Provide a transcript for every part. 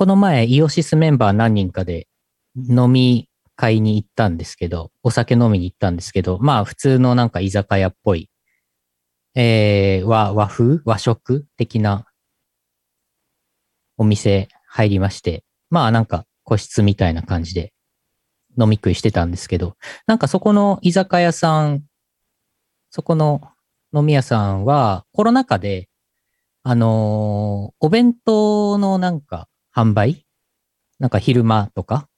この前、イオシスメンバー何人かで飲み会に行ったんですけど、お酒飲みに行ったんですけど、まあ普通のなんか居酒屋っぽい、えー、和、和風？和食的なお店入りまして、まあなんか個室みたいな感じで飲み食いしてたんですけど、なんかそこの居酒屋さん、そこの飲み屋さんはコロナ禍で、あのーお弁当のなんか販売？なんか昼間とか、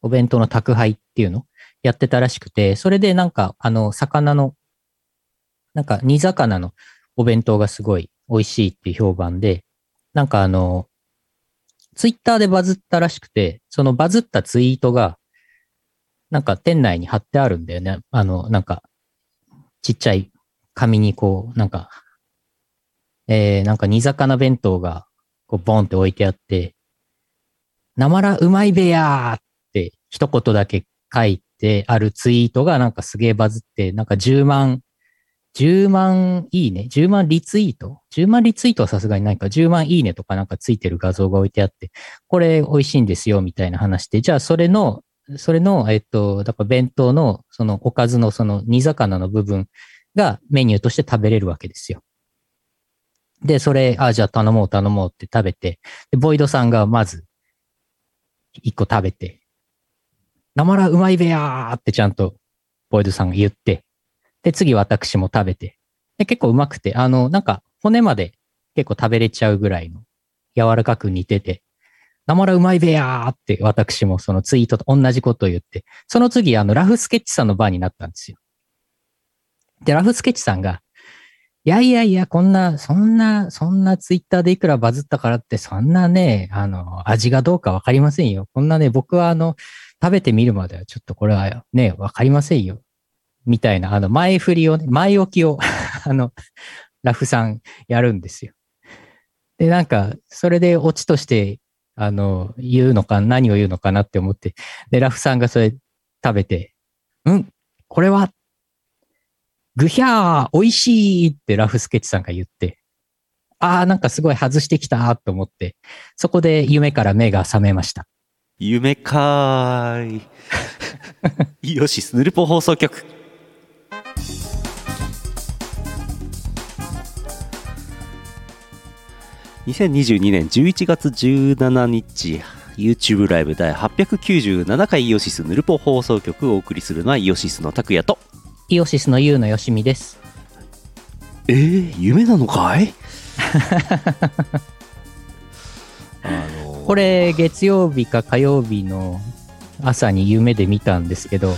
お弁当の宅配っていうの？やってたらしくて、それでなんかあの魚の、なんか煮魚のお弁当がすごい美味しいっていう評判で、なんかあの、ツイッターでバズったらしくて、そのバズったツイートが、なんか店内に貼ってあるんだよね。あの、なんか、ちっちゃい紙にこう、なんか、えー、なんか煮魚弁当が、こう、ボンって置いてあって、なまらうまいべやーって一言だけ書いてあるツイートがなんかすげえバズって、なんか10万、10万いいね ?10 万リツイート ?10 万リツイートはさすがにないか。10万いいねとかなんかついてる画像が置いてあって、これ美味しいんですよみたいな話で、じゃあそれの、それの、えっと、だから弁当のそのおかずのその煮魚の部分がメニューとして食べれるわけですよ。で、それ、あ、じゃあ頼もう頼もうって食べて、で、ボイドさんがまず、一個食べて、なまらうまいべやーってちゃんと、ボイドさんが言って、で、次私も食べて、で、結構うまくて、あの、なんか、骨まで結構食べれちゃうぐらいの、柔らかく似てて、なまらうまいべやーって私もそのツイートと同じことを言って、その次、あの、ラフスケッチさんの番になったんですよ。で、ラフスケッチさんが、いやいやいや、こんな、そんな、そんなツイッターでいくらバズったからって、そんなね、あの、味がどうかわかりませんよ。こんなね、僕はあの、食べてみるまではちょっとこれはね、わかりませんよ。みたいな、あの、前振りをね、前置きを、あの、ラフさんやるんですよ。で、なんか、それでオチとして、あの、言うのか、何を言うのかなって思って、で、ラフさんがそれ食べて、うん、これは、ぐひゃー、美味しいってラフスケッチさんが言って、ああ、なんかすごい外してきたと思って、そこで夢から目が覚めました。夢かーい。イオシスヌルポ放送局。2022年11月17日 YouTube ライブ第897回イオシスヌルポ放送局をお送りするのはイオシスの拓也とイオシスのユウのよしみです。えー、夢なのかい？あのこれ、月曜日か火曜日の朝に夢で見たんですけど、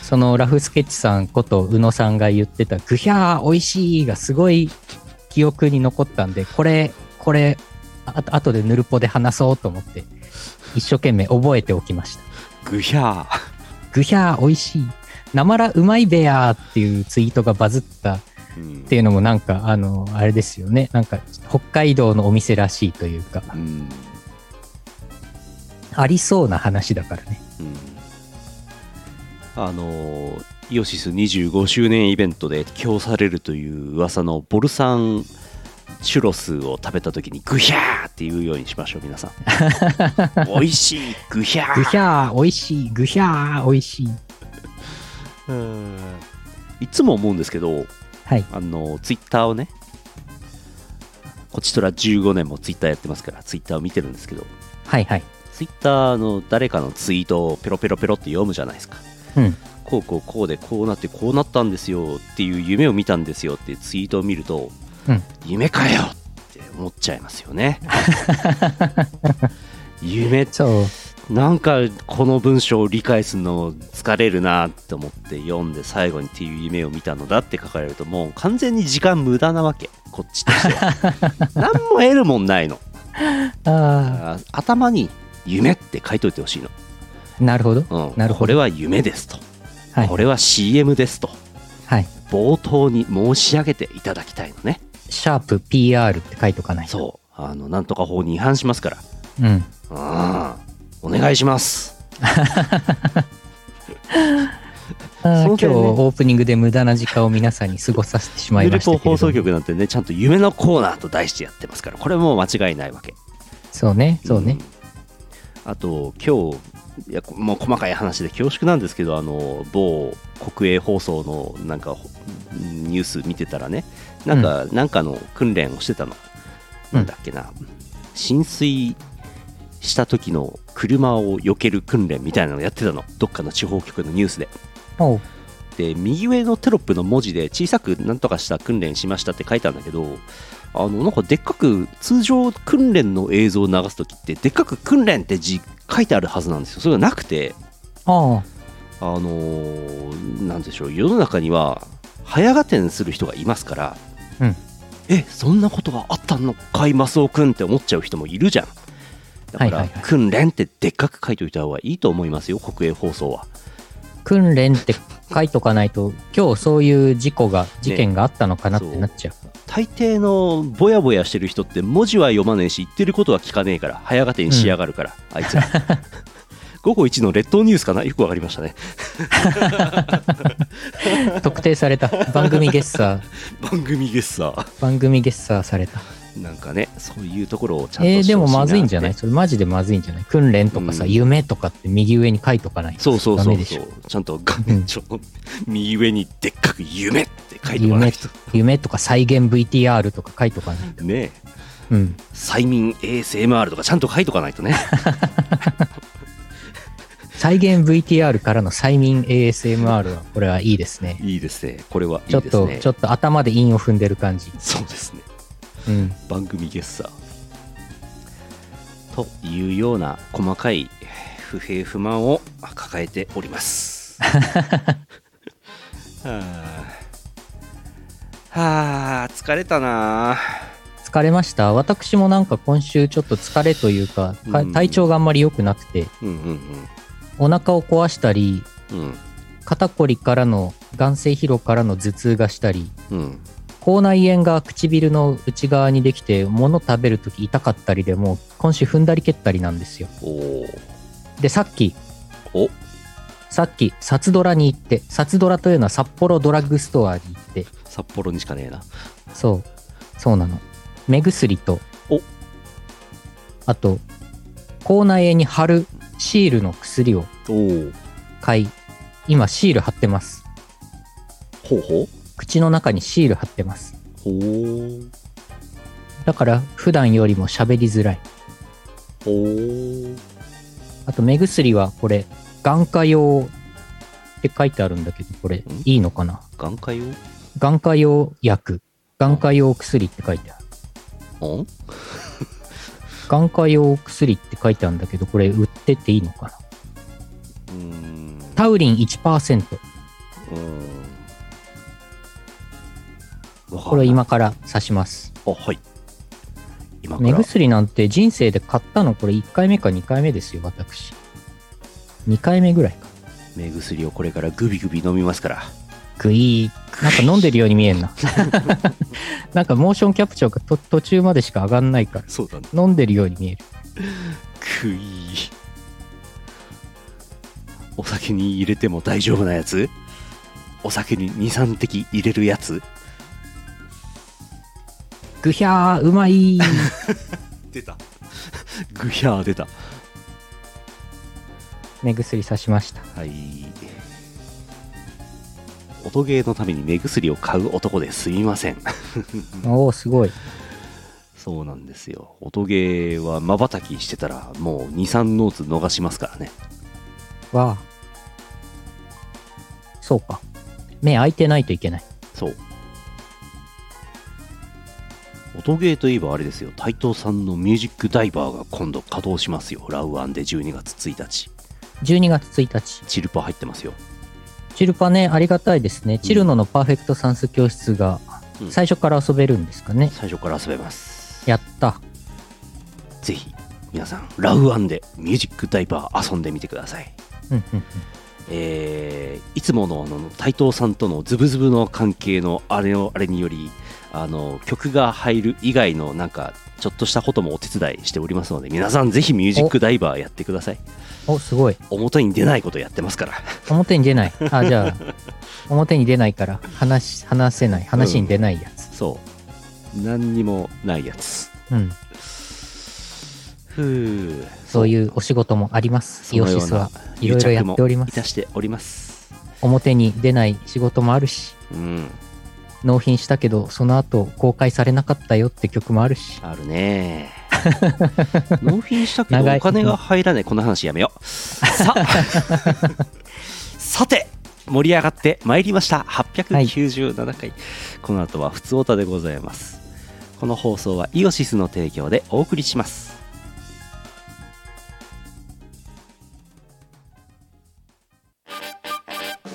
そのラフスケッチさんこと宇野さんが言ってた、ぐひゃー、美味しいがすごい記憶に残ったんで、これ、これ、あ後でヌルポで話そうと思って、一生懸命覚えておきました。グヒャーぐひゃー、美味しい。なまらうまいべやーっていうツイートがバズったっうんていうのもなんか、あの、あれですよね。なんか、北海道のお店らしいというか、うんありそうな話だからね。うんあのーイオシス25周年イベントで供されるという噂のボルサンチュロスを食べた時にグヒャーって言うようにしましょう皆さん 美味しいグヒャーぐひゃー、美味しい。ぐひゃー、美味しい。うんいつも思うんですけどはい。あのツイッターをねこちとら15年もツイッターやってますからツイッターを見てるんですけどはいはい。ツイッターの誰かのツイートをペロペロペロって読むじゃないですかうん。こうこうこうでこうなってこうなったんですよっていう夢を見たんですよっていうツイートを見ると、うん夢かよって思っちゃいますよね 夢そう。なんかこの文章を理解するの疲れるなって思って読んで最後にっていう夢を見たのだって書かれるともう完全に時間無駄なわけこっちとしては 何も得るもんないのああ頭に夢って書いといてほしいの、あ、なるほど。うん、なるほどこれは夢ですと、はいこ。れは CM ですとはい。冒頭に申し上げていただきたいのねシャープ PR って書いとかないと。そうあのなんとか法に違反しますからう。うん。ああお願いします。今日オープニングで無駄な時間を皆さんに過ごさせてしまいましたけれども。ポ放送局なんてねちゃんと夢のコーナーと題してやってますからこれもう間違いないわけ。そうね、そうね。ん。あと今日いやもう細かい話で恐縮なんですけどあの某国営放送のなんかニュース見てたらねなんか、なんかの訓練をしてたの、うんなんだっけな。浸水した時の車を避ける訓練みたいなのをやってたの。どっかの地方局のニュースで。で右上のテロップの文字で小さくなんとかした訓練しましたって書いてあるんだけどあのなんかでっかく通常訓練の映像を流す時ってでっかく訓練って字書いてあるはずなんですよ。それがなくて。ああ。のーなんでしょう。世の中には早合点する人がいますから、うん。えそんなことがあったのかいマスオ君って思っちゃう人もいるじゃんだから、訓練ってでっかく書いておいた方がいいと思いますよ国営放送は。訓練って書いとかないと、今日そういう事故が、事件があったのかなってなっちゃう。大抵のぼやぼやしてる人って文字は読まねえし言ってることは聞かねえから早合点しやがるから、あいつら。午後1の列島ニュースかな？よくわかりましたね。特定された。番組ゲッサー、番組ゲッサー。番組ゲッサーされた。なんかねそういうところをちゃんとえー、でもまずいんじゃない？それマジでまずいんじゃない？訓練とかさ、うん。夢とかって右上に書いとかないとそうそうそう。そう。ちゃんと画面上の右上にでっかく「夢」って書いてもらわないと夢とか再現 VTR とか書いとかないと。ねえ。うん。催眠 ASMR とかちゃんと書いとかないとね。再現 VTR からの催眠 ASMR は、これはいいですね。いいですね。これはいちょっと、いですね。ちょっと頭で韻を踏んでる感じ。そうですね。うん。番組ゲッサー。というような細かい不平不満を抱えております。はあ。はあ疲れたな。疲れました？私もなんか今週ちょっと疲れというか、かうん。体調があんまり良くなくて、うんうんお腹を壊したり、うんうん。肩こりからの眼性疲労からの頭痛がしたり、うん口内炎が唇の内側にできて物食べるとき痛かったりでもう今週踏んだり蹴ったりなんですよ。でさっきお。さっき札ドラに行って札ドラというのは札幌ドラッグストアに行って。札幌にしかねえな。そう。そうなの。目薬と。お。あと口内炎に貼るシールの薬を買い今シール貼ってます。ほうほう口の中にシール貼ってます。ほう。だから普段よりも喋りづらい。ほう。あと目薬はこれ眼科用って書いてあるんだけどこれいいのかな？眼科用？眼科用薬。眼科用薬って書いてある。ん？眼科用薬って書いてあるんだけどこれ売ってていいのかな？うーん。タウリン1%うーんこれ今から刺します。あはい。今か目ら薬なんて人生で買ったの？これ1回目か2回目ですよ私。2回目ぐらいか。目薬をこれからグビグビ飲みますから。グイーなんか飲んでるように見えんな。なんかモーションキャプチャーがと途中までしか上がんないから。そうだね。飲んでるように見える。くいお酒に入れても大丈夫なやつ？お酒に23滴入れるやつ？ぐひゃーうまい。出た。グヒャー出た。目薬刺しました。はい。音ゲーのために目薬を買う男ですみません。おおすごい。そうなんですよ。音ゲーはまばたきしてたらもう23ノーツ逃しますからね。わあ。そうか。目開いてないといけない。そう音ゲーといえばあれですよ。台東さんのミュージックダイバーが今度稼働しますよ。ラウアンで12月1日。12月1日。チルパ入ってますよ。チルパねありがたいですね。チルノのパーフェクト算数教室がうん。最初から遊べるんですかね、最初から遊べます。やった。ぜひ皆さんラウアンでミュージックダイバー遊んでみてください。うんうんうん。えーいつものあの台東さんとのズブズブの関係のあれのあれによりあの曲が入る以外のなんかちょっとしたこともお手伝いしておりますので皆さんぜひミュージックダイバーやってください。おすごい。表に出ないことやってますから。表に出ない。あじゃあ表に出ないから話話せない。話に出ないやつ。そう。何にもないやつ。うん、ふう。そういうお仕事もあります。イオシスは。いろいろやっております。ております。表に出ない仕事もあるし、うん納品したけど、その後公開されなかったよって曲もあるし。あるね。納品したけどお金が入らない。この話やめよう。さ さて盛り上がってまいりました。897回、この後は普通オタでございます。この放送はイオシスの提供でお送りします。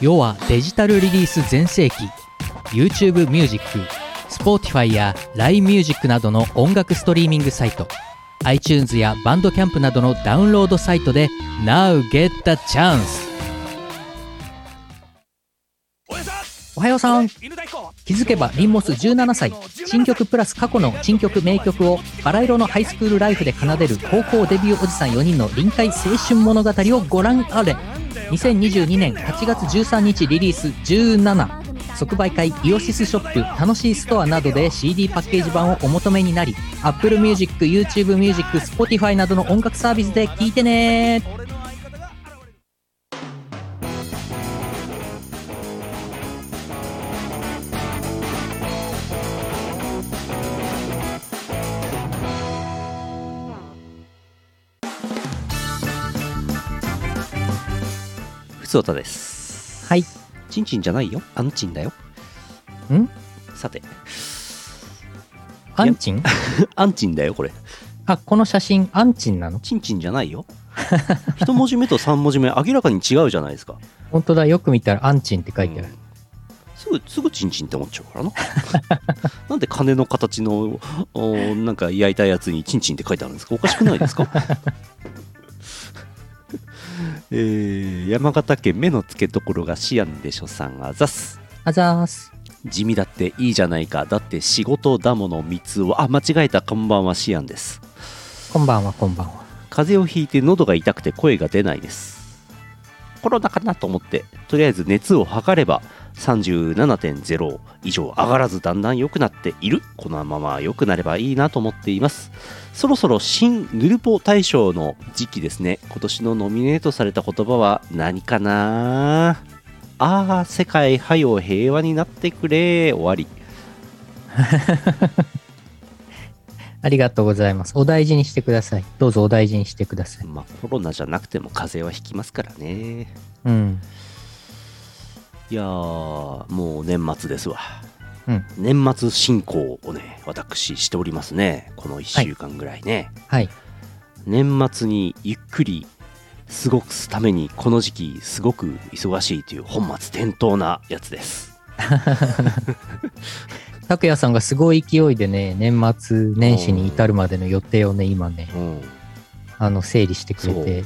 世はデジタルリリース全盛期 YouTube ミュージック Spotify や LINE ミュージックなどの音楽ストリーミングサイト iTunes やバンドキャンプなどのダウンロードサイトで Now get the chance おはようさん。気づけばリンモス17歳。新曲プラス過去の新曲名曲をバラ色のハイスクールライフで奏でる高校デビューおじさん4人の臨海青春物語をご覧あれ。2022年8月13日リリース17即売会イオシスショップ楽しいストアなどで CD パッケージ版をお求めになり Apple Music、YouTube Music、Spotify などの音楽サービスで聴いてね。普通オタです。はいチンチンじゃないよ。アンチンだよ。ん？さて。アンチンアンチンだよこれ。あこの写真アンチンなの？チンチンじゃないよ。一文字目と三文字目明らかに違うじゃないですか。本当だよ。く見たらアンチンって書いてある、すぐすぐチンチンって思っちゃうからな なんで金の形のおなんか焼いたやつにチンチンって書いてあるんですか？おかしくないですか？えー山形県目の付けどころがシアンでしょさんあざす。あざーす。地味だっていいじゃないか。だって仕事だもの三つを。あ間違えた。こんばんはシアンです。こんばんはこんばんは。風邪をひいて喉が痛くて声が出ないです。コロナかなと思ってとりあえず熱を測れば37.0以上上がらずだんだん良くなっている。このまま良くなればいいなと思っています。そろそろ新ヌルポ大賞の時期ですね。今年のノミネートされた言葉は何かな？ああ世界はよ平和になってくれ。終わり。ありがとうございます。お大事にしてください。どうぞお大事にしてください。まあコロナじゃなくても風邪はひきますからね。うんいやーもう年末ですわ。うん。年末進行をね私しておりますね。この1週間ぐらいね、はい。年末にゆっくり過ごすためにこの時期すごく忙しいという本末転倒なやつです。拓也さんがすごい勢いでね年末年始に至るまでの予定をね今ねうん。あの整理してくれて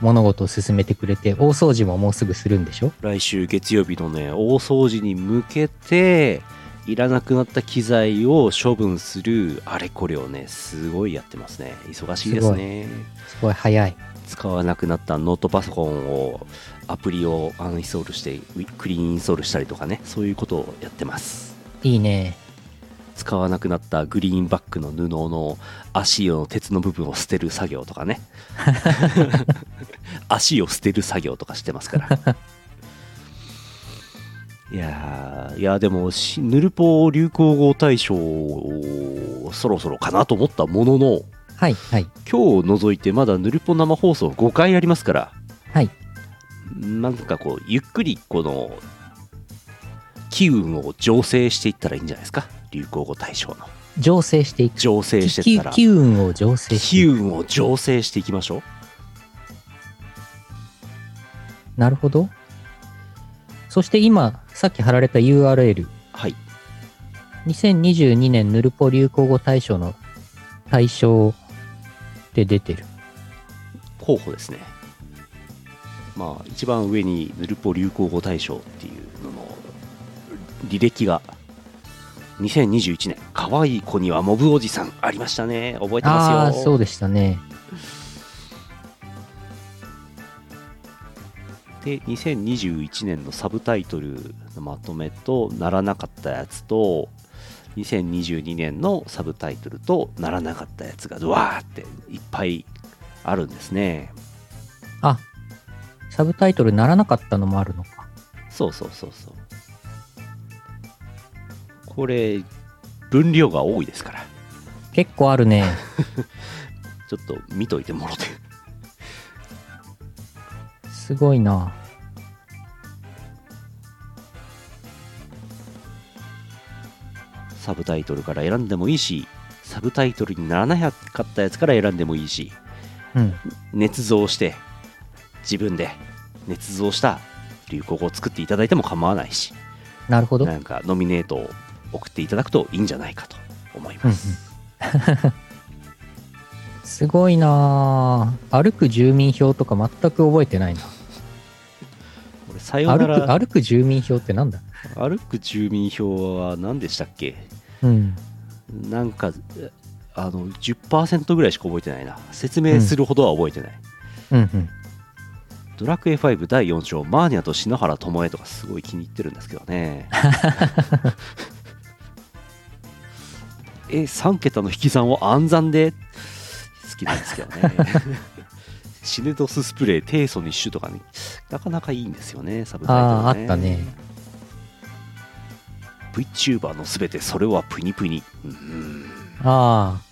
物事を進めてくれて大掃除ももうすぐするんでしょ？来週月曜日のね大掃除に向けていらなくなった機材を処分するあれこれをねすごいやってますね。忙しいですね。すごい。早い。使わなくなったノートパソコンをアプリをアンインストールしてクリーンインストールしたりとかねそういうことをやってます。いいね使わなくなったグリーンバックの布の足の鉄の部分を捨てる作業とかね。足を捨てる作業とかしてますから。いやーいやでもしヌルポ流行語大賞そろそろかなと思ったもののはいはい。今日除いてまだヌルポ生放送5回ありますから。はい。なんかこうゆっくりこの機運を醸成していったらいいんじゃないですか流行語大賞の。醸成していく醸成していったら機運を醸成して機いく。運を醸成していきましょう。なるほど。そして今さっき貼られた URL はい。2022年ヌルポ流行語大賞の対象で出てる。候補ですね。まあ一番上にヌルポ流行語大賞っていうのの履歴が2021年可愛い子にはモブおじさんありましたね。覚えてますよ。ああーそうでしたね。で2021年のサブタイトルのまとめとならなかったやつと2022年のサブタイトルとならなかったやつがドワーっていっぱいあるんですね。あ、サブタイトルならなかったのもあるのか。そうそうそうそうこれ分量が多いですから結構あるね。ちょっと見といてもろてすごいな。サブタイトルから選んでもいいしサブタイトルにならなかったやつから選んでもいいしうん。捏造して自分で捏造した流行語を作っていただいても構わないしなるほど。なんかノミネートを送っていただくといいんじゃないかと思いうんうん。ます、すごいなぁ歩く住民票とか全く覚えてないな。これさよな歩く、ら歩く住民票ってなんだ？歩く住民票は何でしたっけ？うん。なんかあの10%ぐらいしか覚えてないな。説明するほどは覚えてない、うん。うん。ドラクエ5第4章マーニャと篠原ともえとかすごい気に入ってるんですけどね え3桁の引き算を暗算で。好きなんですけどね。シネドススプレー低素に種とかね。なかなかいいんですよねサブタイトル、ね、ああ、あったね。VTuber のすべてそれはプニプニうん。ああ。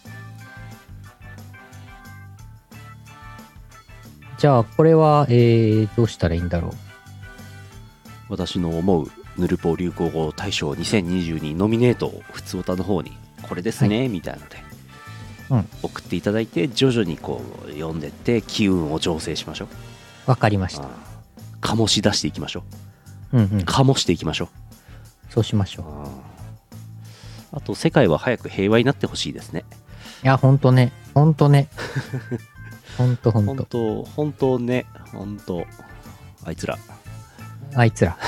じゃあ、これは、えー、どうしたらいいんだろう？私の思うヌルポ流行語大賞2022ノミネートを普通歌の方にこれですね、みたいので、うん送っていただいて徐々にこう読んでって機運を醸成しましょうわかりました。醸し出していきましょうんうんう。醸していきましょうそうしましょう。あと世界は早く平和になってほしいですねいや、ほんとね。ほんとね。ほんとほん本と。当本当ね本当あいつらあいつら。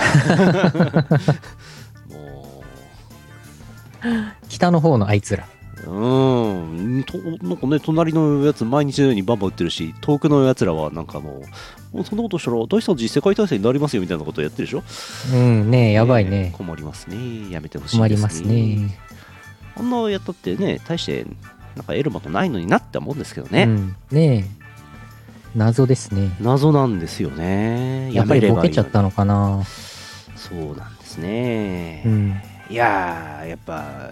も 北の方のあいつら。ううんとなんかね隣のやつ毎日のようにバンバン打ってるし遠くのやつらはなんかもうそんなことしたら第三次世界大戦になりますよみたいなことやってるでしょ？うん、ねえ、やばいね。困りますねやめてほしいですね困りますね。あんなやったってね大してなんか得るものないのになって思うんですけどね、うん。ねえ。謎ですね。謎なんですよねやっぱりボケちゃっやたのかな。そうなんですね、うん。いやーやっぱ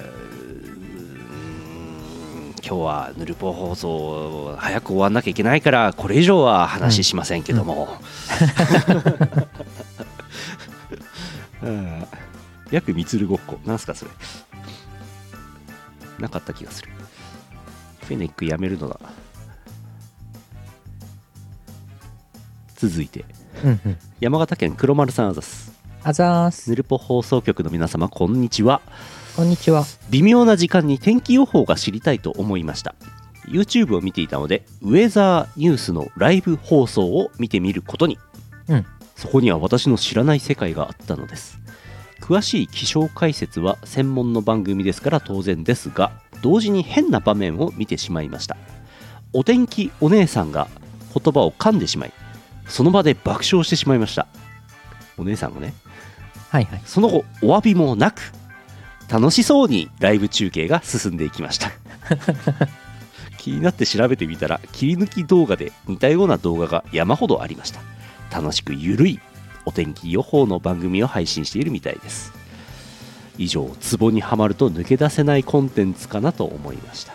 今日はヌルポ放送早く終わんなきゃいけないからこれ以上は話しませんけども、うん。約みつるごっこ。なんすかそれ。なかった気がする。フェネックやめるのだ。続いて。うんうん。山形県黒丸さんあざすあざーす。ヌルポ放送局の皆様こんにちは。こんにちは。微妙な時間に天気予報が知りたいと思いました。YouTube を見ていたのでウェザーニュースのライブ放送を見てみることに、うん。そこには私の知らない世界があったのです。詳しい気象解説は専門の番組ですから当然ですが同時に変な場面を見てしまいました。お天気お姉さんが言葉を噛んでしまいその場で爆笑してしまいました。お姉さんがねはいはい。その後お詫びもなく楽しそうにライブ中継が進んでいきました 気になって調べてみたら切り抜き動画で似たような動画が山ほどありました楽しくゆるいお天気予報の番組を配信しているみたいです以上ツボにはまると抜け出せないコンテンツかなと思いました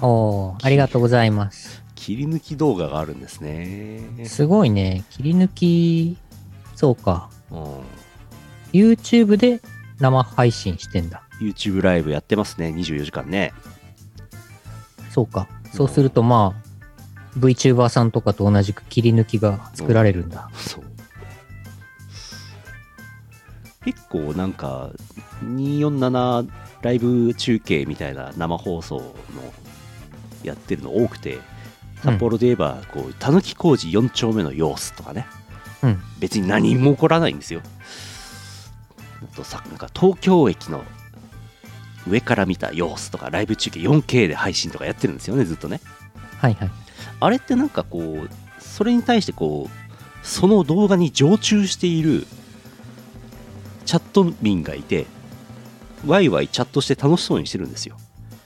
おー、ありがとうございます。切り抜き動画があるんですねすごいね。切り抜き、そうか。うん YouTube で生配信してんだ。YouTube ライブやってますね24時間ねそうか。そうするとまあ、VTuber さんとかと同じく切り抜きが作られるんだ。そう結構なんか247ライブ中継みたいな生放送のやってるの多くて札幌で言えばこうたぬき工事4丁目の様子とかねうん。別に何も起こらないんですよあとさなんか東京駅の上から見た様子とかライブ中継 4K で配信とかやってるんですよねずっとねはいはい。あれってなんかこうそれに対してこうその動画に常駐しているチャット民がいてワイワイチャットして楽しそうにしてるんですよ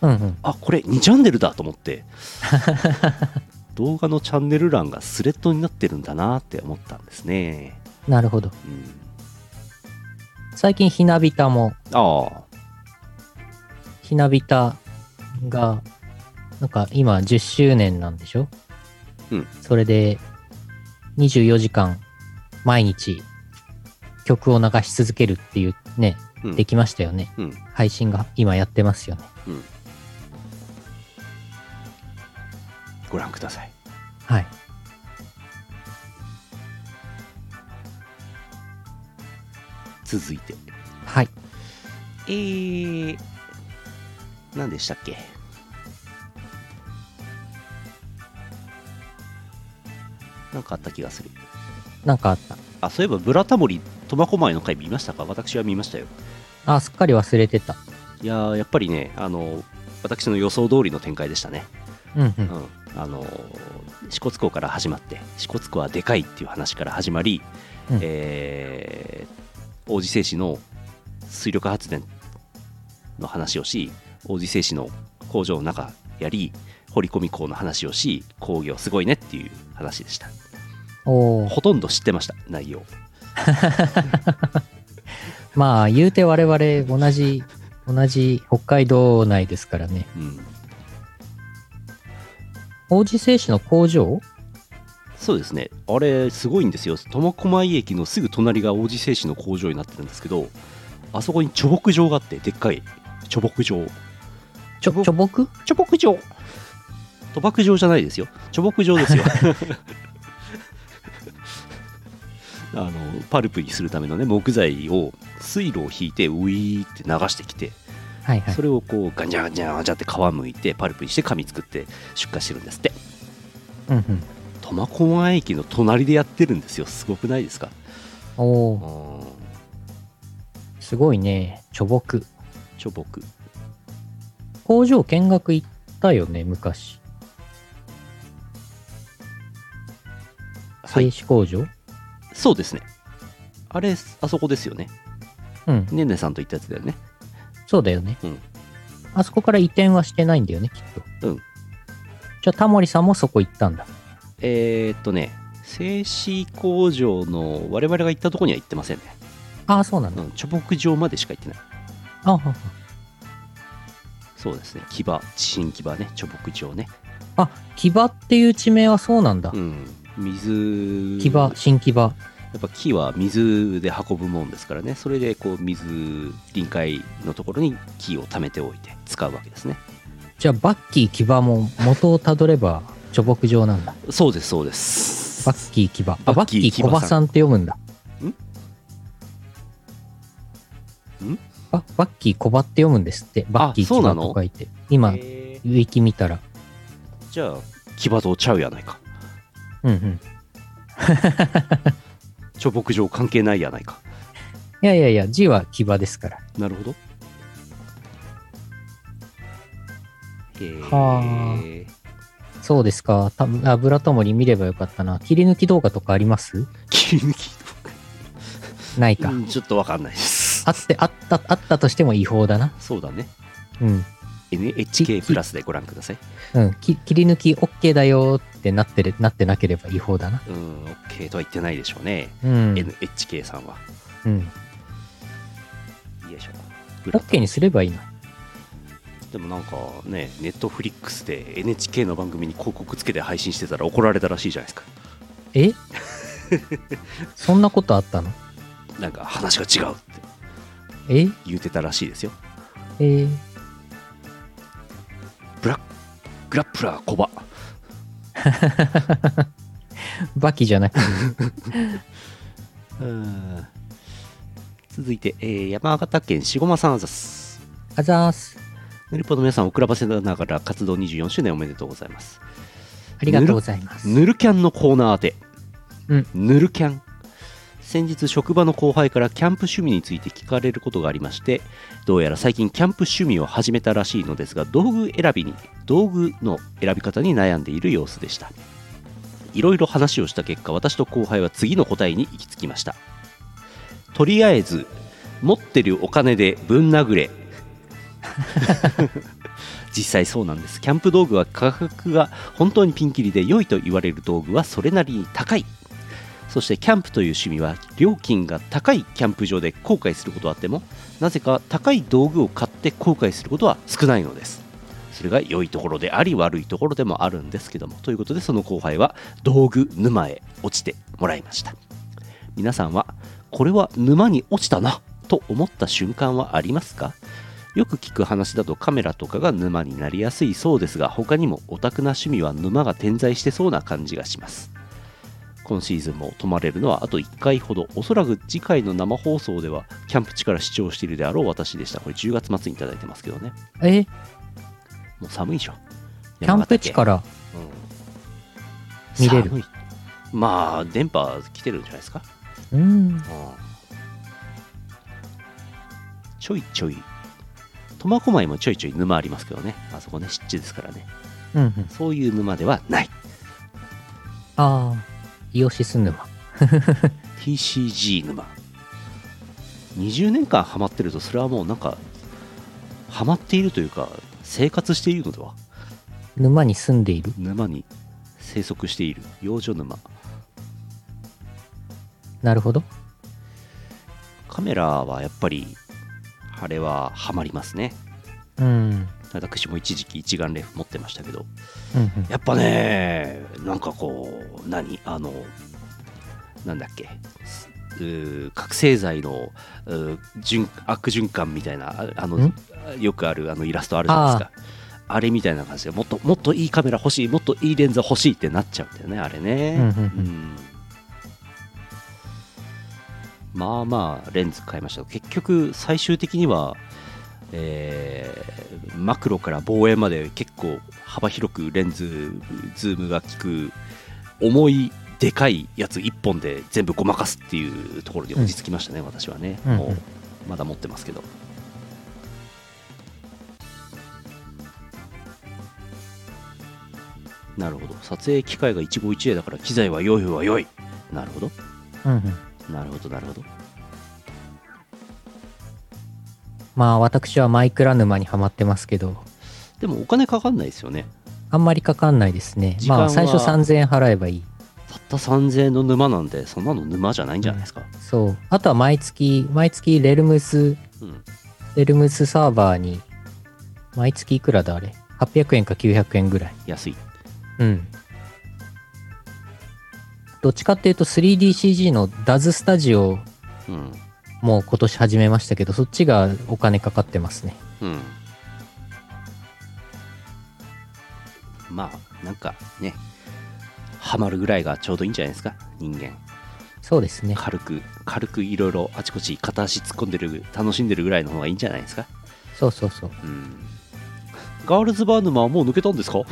うんうん。あこれ2チャンネルだと思って 動画のチャンネル欄がスレッドになってるんだなって思ったんですね、なるほど。うん、最近ひなびたも、ああひなびたが、なんか今10周年なんでしょ？うん。それで、24時間、毎日、曲を流し続けるっていうね、うんできましたよね。うん配信が今やってますよね。ご覧くださいはい。続いてはい。えー、何でしたっけ？なんかあった気がするなんかあった。あそういえばブラタモリ苫小牧の回見ましたか？私は見ましたよあ、すっかり忘れてた。いやーやっぱりねあの私の予想通りの展開でしたねうんう。うんん、あの支笏湖から始まって支笏湖はでかいっていう話から始まり、うん。えー王子製紙の水力発電の話をし王子製紙の工場の中やり掘り込み工の話をし工業すごいねっていう話でした。ほとんど知ってました内容。まあ、言うて我々同じ、同じ北海道内ですからね。うん王子製紙の工場？そうですね。あれすごいんですよ。苫小牧駅のすぐ隣が王子製紙の工場になってるんですけどあそこに貯木場があってでっかい。貯木場ちょ、ぼちょぼく貯木場賭博場じゃないですよ。貯木場ですよ。あのパルプにするためのね木材を水路を引いてウィーって流してきてはいはいそ。れをこうガニャガニャガニャって皮むいてパルプにして紙作って出荷してるんですってうんうん。苫小牧駅の隣でやってるんですよすごくないですか？おうー、んすごいね。貯木。貯木工場見学行ったよね、昔。はい製紙工場？そうですねあれあそこですよねうん。ねんねさんと言ったやつだよねそうだよね。うんあそこから移転はしてないんだよね、きっと。うん。じゃあ、タモリさんもそこ行ったんだ。えー、っとね製紙工場の我々が行ったとこには行ってませんねああ、そうなんだ。うん、貯木場までしか行ってないああ、そうですね木場新木場ね貯木場ねあ、木場っていう地名はそうなんだう。ん水木場、新木場。やっぱ木は水で運ぶもんですからねそれでこう水臨海のところに木を貯めておいて使うわけですねじゃあ、バッキー木場も元をたどれば貯木場なんだ。そうですそうですバッキー木場。あ、バッキキー小ー木場さんって読むんだ。ん？ババッキー小場って読むんですって。バッキー木場そうなの？と書いて。今、えウィキ見たら。ーじゃあ木場とちゃうやないかうんうん。貯木場関係ないやないかいやいやいや、字は木場ですから。なるほどえーはそうですか。たあブラタモリ見ればよかったな。切り抜き動画とかあります？切り抜きないか。うんちょっとわかんないですあって、あった、あったとしても違法だな。そうだねうん。NHK プラスでご覧くださいうん。き切り抜き OK だよってなってる、なってなければ違法だな。うん OK とは言ってないでしょうね、うん。NHK さんは。うん。よいしょ。OK にすればいいの。でもなんかねネットフリックスで NHK の番組に広告つけて配信してたら怒られたらしいじゃないですか。え？そんなことあったの？なんか話が違うって。え？言うてたらしいですよ。えー。ブラグラップラーコバ バキじゃなくて。うん続いて、えー山形県しごまさんあざすあざーす。ヌルポの皆さん遅らばせながら活動24周年おめでとうございますありがとうございます。ぬるキャンのコーナーで、うんぬるキャン先日職場の後輩からキャンプ趣味について聞かれることがありましてどうやら最近キャンプ趣味を始めたらしいのですが道具選びに道具の選び方に悩んでいる様子でした。いろいろ話をした結果私と後輩は次の答えに行き着きました。とりあえず持ってるお金でぶん殴れ。実際そうなんです。キャンプ道具は価格が本当にピンキリで良いと言われる道具はそれなりに高い。そしてキャンプという趣味は料金が高いキャンプ場で後悔することはあってもなぜか高い道具を買って後悔することは少ないのです。それが良いところであり悪いところでもあるんですけどもということでその後輩は道具沼へ落ちてもらいました。皆さんはこれは沼に落ちたなと思った瞬間はありますか？よく聞く話だとカメラとかが沼になりやすいそうですが他にもオタクな趣味は沼が点在してそうな感じがします。今シーズンも泊まれるのはあと1回ほど。おそらく次回の生放送ではキャンプ地から視聴しているであろう私でした。これ10月末にいただいてますけどね。え？もう寒いでしょ。キャンプ地から？うん。見れる？まあ電波来てるんじゃないですか。うん。うん。ちょいちょい。苫小牧もちょいちょい沼ありますけどね。あそこね湿地ですからね。うんうん。そういう沼ではない。ああイオシス沼。TCG 沼。20年間ハマってるとそれはもうなんかハマっているというか生活しているのでは？沼に住んでいる？沼に生息している。幼女沼。なるほど。カメラはやっぱりあれはハマりますね。うん私も一時期一眼レフ持ってましたけどうんうん。やっぱねなんかこう何？あのなんだっけ？覚醒剤の悪循環みたいなああのん？よくあるあのイラストあるじゃないですか。あれみたいな感じでもっともっといいカメラ欲しいもっといいレンズ欲しいってなっちゃうんだよねあれね、うんうんうん。うん。まあまあレンズ買いました。結局最終的にはえーマクロから望遠まで結構幅広くレンズズームが効く重いでかいやつ1本で全部ごまかすっていうところに落ち着きましたね、私はね、うんうん。もうまだ持ってますけど。なるほど。撮影機械が一期一会だから機材は良いは良いなるほど。うんうん。なるほどなるほどまあ私はマイクラ沼にはまってますけど。でもお金かかんないですよね。あんまりかかんないですね。まあ最初3000円払えばいい。たった3000円の沼なんでそんなの沼じゃないんじゃないですか、そう。あとは毎月毎月レルムスうん、レルムスサーバーに毎月いくらだあれ？800円か900円ぐらい。安い。うん。どっちかっていうと 3DCG の DAZ スタジオうんもう今年始めましたけどそっちがお金かかってますね。うん。まあなんかね。ハマるぐらいがちょうどいいんじゃないですか？人間。そうですね。軽く軽くいろいろあちこち片足突っ込んでる楽しんでるぐらいの方がいいんじゃないですか？そうそうそう。うん。ガールズバー沼はもう抜けたんですか？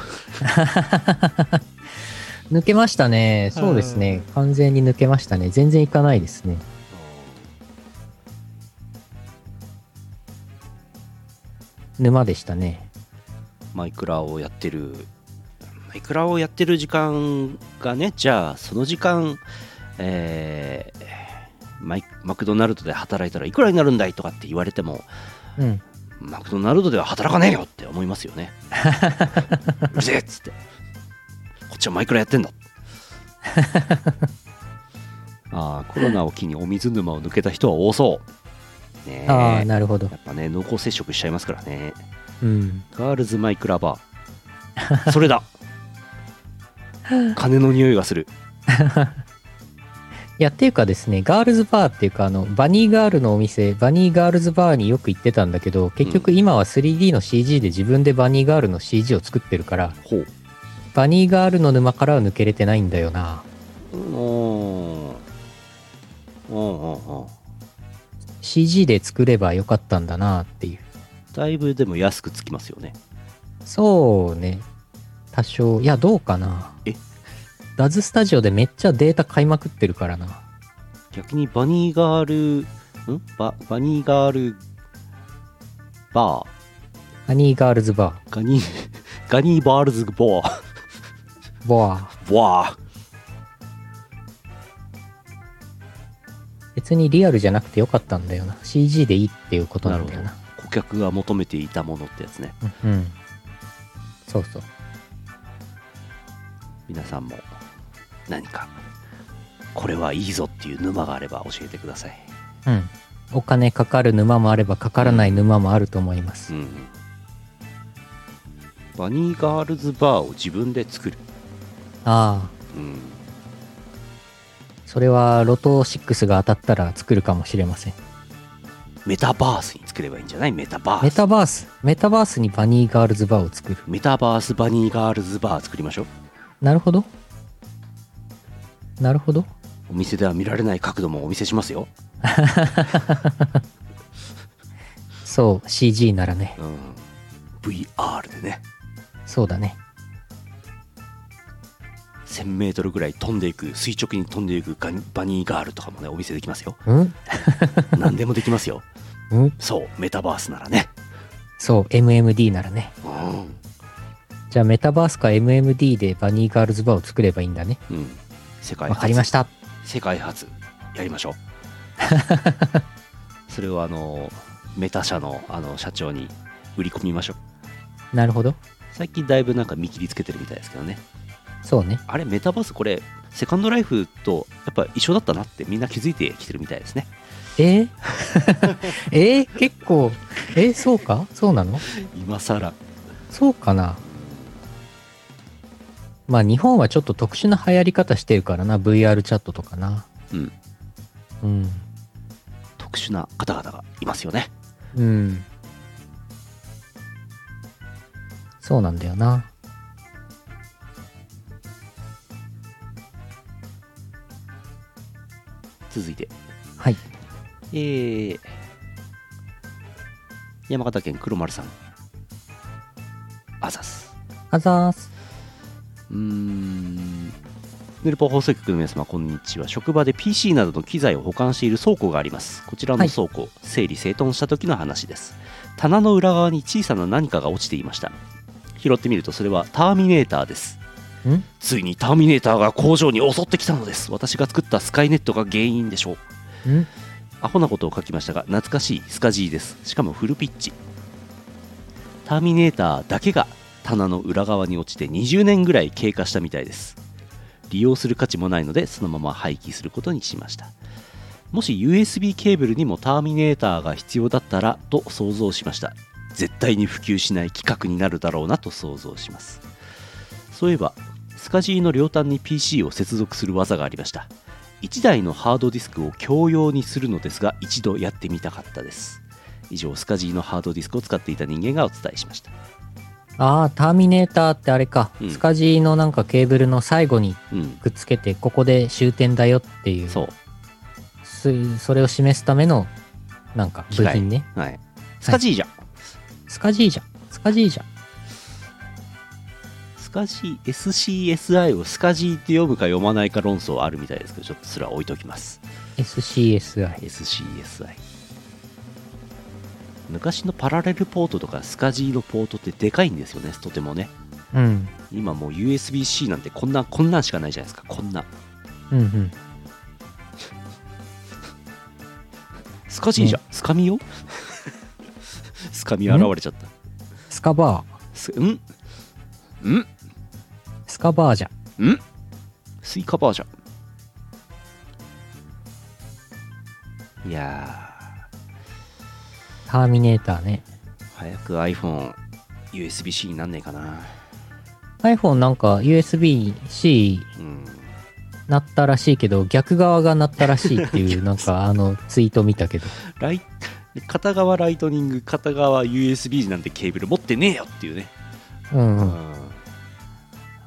抜けましたね。そうですね。完全に抜けましたね。全然いかないですね沼でしたね。マイクラをやってる。マイクラをやってる時間がねじゃあその時間えーマイマクドナルドで働いたらいくらになるんだいとかって言われてもうん。マクドナルドでは働かねえよって思いますよね。うるせえっつって。こっちはマイクラやってんだ。ああコロナを機にお水沼を抜けた人は多そうねえああなるほどやっぱね濃厚接触しちゃいますからねうんガールズマイクラバー。それだ。金の匂いがする。いやっていうかですねガールズバーっていうかあのバニーガールのお店バニーガールズバーによく行ってたんだけど結局今は 3D の CG で自分でバニーガールの CG を作ってるからほう。バニーガールの沼からは抜けれてないんだよなうーん。うんうんうん。CG で作ればよかったんだなっていう。だいぶでも安くつきますよね。そうね。多少。いやどうかな。え？ダズスタジオでめっちゃデータ買いまくってるからな。逆にバニーガール、ん？ババニーガールババニーガールズバー。ガニー、ガニーバールズボー。ー。ボアボー。別にリアルじゃなくてよかったんだよな。CG でいいっていうことなんだよな。小顧客が求めていたものってやつね。うんうん。そうそう。皆さんも何かこれはいいぞっていう沼があれば教えてください。うん。お金かかる沼もあればかからない沼もあると思います。うん。バニーガールズバーを自分で作る。ああ、うんそれはロト6が当たったら作るかもしれません。メタバースに作ればいいんじゃない？メタバースメタバース、メタバースにバニーガールズバーを作る。メタバースバニーガールズバー作りましょうなるほど。なるほど。お店では見られない角度もお見せしますよ、そう、CG ならね。うん、VR でねそうだね。1000メートルぐらい飛んでいく垂直に飛んでいくガニバニーガールとかもねお見せできますよ。うん？何でもできますよ。うん？そうメタバースならね。そう、MMD ならね。うん。じゃあメタバースか MMD でバニーガールズバーを作ればいいんだね。うん。世界わかりました。世界初。やりましょう。それをあのメタ社のあの社長に売り込みましょう。なるほど。最近だいぶなんか見切りつけてるみたいですけどねそうね。あれメタバースこれセカンドライフとやっぱ一緒だったなってみんな気づいてきてるみたいですね。えー、えー、結構、えー、そうか？そうなの？今更。そうかな？まあ日本はちょっと特殊な流行り方してるからな、VR チャットとかな。うん。うん。特殊な方々がいますよね。うん。そうなんだよな。続いて。はい。えー、山形県黒丸さん。あざす。あざーす。うーん。ヌルポ放送局の皆様こんにちは。職場で PC などの機材を保管している倉庫があります。こちらの倉庫、整理整頓した時の話です。棚の裏側に小さな何かが落ちていました。拾ってみるとそれはターミネーターです。んついにターミネーターが工場に襲ってきたのです。私が作ったスカイネットが原因でしょう。ん？アホなことを書きましたが懐かしいスカジーです。しかもフルピッチ。ターミネーターだけが棚の裏側に落ちて20年ぐらい経過したみたいです。利用する価値もないのでそのまま廃棄することにしました。もし USB ケーブルにもターミネーターが必要だったらと想像しました。絶対に普及しない企画になるだろうなと想像します。そういえばスカジーの両端に PC を接続する技がありました。1台のハードディスクを共用にするのですが一度やってみたかったです。以上スカジーのハードディスクを使っていた人間がお伝えしました。ああ、ターミネーターってあれか、うん。スカジーのなんかケーブルの最後にうん。くっつけて、ここで終点だよっていう、そう。すそれを示すための、なんか部品ね。はい。スカジーじゃん、スカジーじゃん。スカジーじゃん。スカジー SCSI をスカジーって読むか読まないか論争あるみたいですけどちょっとそれは置いときます。SCSI。SCSI 昔のパラレルポートとかスカジーのポートってでかいんですよね。とてもね。うん。今もう USB-C なんてこんなこんなんしかないじゃないですか。こんな。うんうん。スカジーじゃん、スカミよ？スカミ現れちゃった。スカバー。すん？ん？スカバーじゃん。ん？スイカバーじゃんいやターミネーターね。ー早く iPhone USB-C になんねえかな iPhone なんか USB-C うんなったらしいけど、逆側がなったらしいっていう、なんかあのツイート見たけど。ライ片側ライトニング片側 USB なんてケーブル持ってねえよっていうね、うんうん。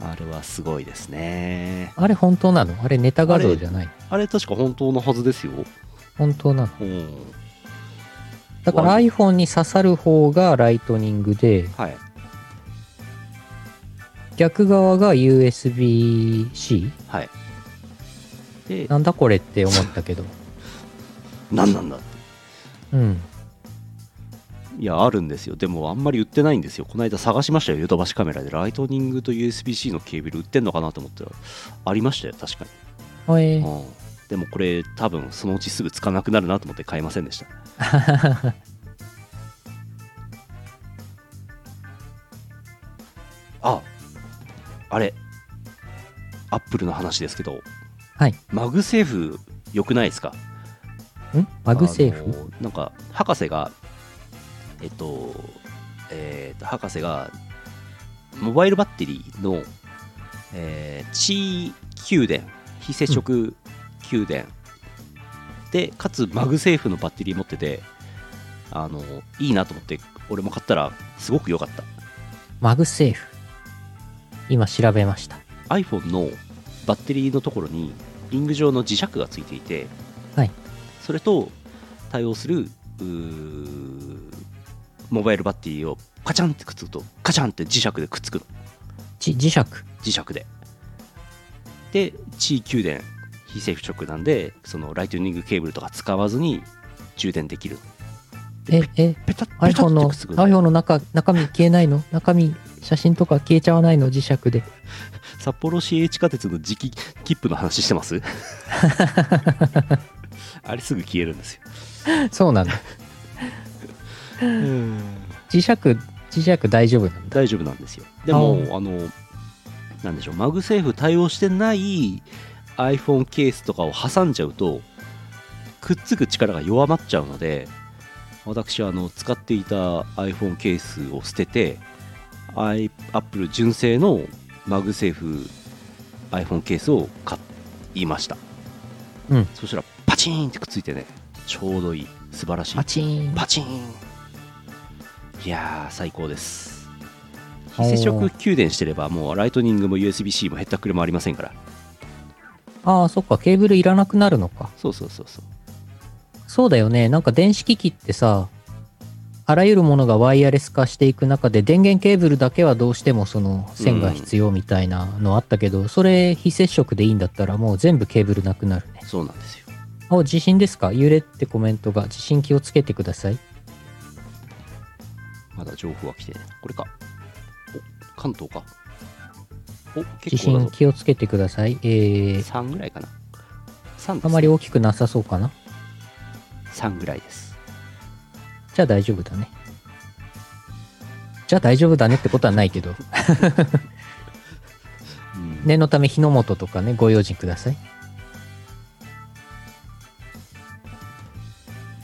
うんあれはすごいですね。あれ本当なの？あれネタ画像じゃない？あれ確か本当のはずですよ、本当なの？うん、だから iPhone に刺さる方がライトニングで、はい。逆側が USB-C? はい。でなんだこれって思ったけど。何なんだって。うん。いやあるんですよ。でもあんまり売ってないんですよ。この間探しましたよ。ヨドバシカメラで。ライトニングと USB-C のケーブル売ってんのかなと思ったらありましたよ。確かに。はい、うん、でもこれ多分そのうちすぐつかなくなるなと思って買いませんでした。ああれ。 Apple の話ですけど、はい、 MagSafe よくないですか？ん？ MagSafe？なんか博士がえっとえっと博士がモバイルバッテリーの、えー、地給電非接触給電、でかつ MagSafe のバッテリー持っててあのいいなと思って俺も買ったらすごく良かったマグセーフ。今調べました。iPhone のバッテリーのところにリング状の磁石がついていて、はいそれと対応するモバイルバッテリーをカチャンってくっつくとカチャンって磁石でくっつくの。じ磁石？磁石で。で地給電非接触なんでそのライトニングケーブルとか使わずに充電できる。え、え、ペタッ iPhone の iPhone の中、中身消えないの？中身、写真とか消えちゃわないの？磁石で。札幌市営地下鉄の磁気切符の話してます？あれすぐ消えるんですよ。そうなんだ。磁石、磁石大丈夫なんだ。大丈夫なんですよ。でもああのなんでしょうマグセーフ対応してない iPhone ケースとかを挟んじゃうとくっつく力が弱まっちゃうので私はあの使っていた iPhone ケースを捨てて Apple 純正の MagSafe iPhone ケースを買いました。うん。そしたらパチーンってくっついてねちょうどいい素晴らしい。パチーン。パチンいやー最高です非接触給電してればもうライトニングも USB-C もへったくれもありませんからああ、そっか、ケーブルいらなくなるのか。そうそうそうそうそうだよね。なんか電子機器ってさ、あらゆるものがワイヤレス化していく中で、電源ケーブルだけはどうしてもその線が必要みたいなのあったけど、それ非接触でいいんだったらもう全部ケーブルなくなるね。そうなんですよお、地震ですか？揺れってコメントが。地震気をつけてください。まだ情報が来てないこれかお関東かお地結構だぞ震気をつけてください。えー、3ぐらいかな3ですあまり大きくなさそうかな？3ぐらいですじゃあ大丈夫だね。じゃあ大丈夫だねってことはないけど、うん念のため火の元とかね、ご用心ください。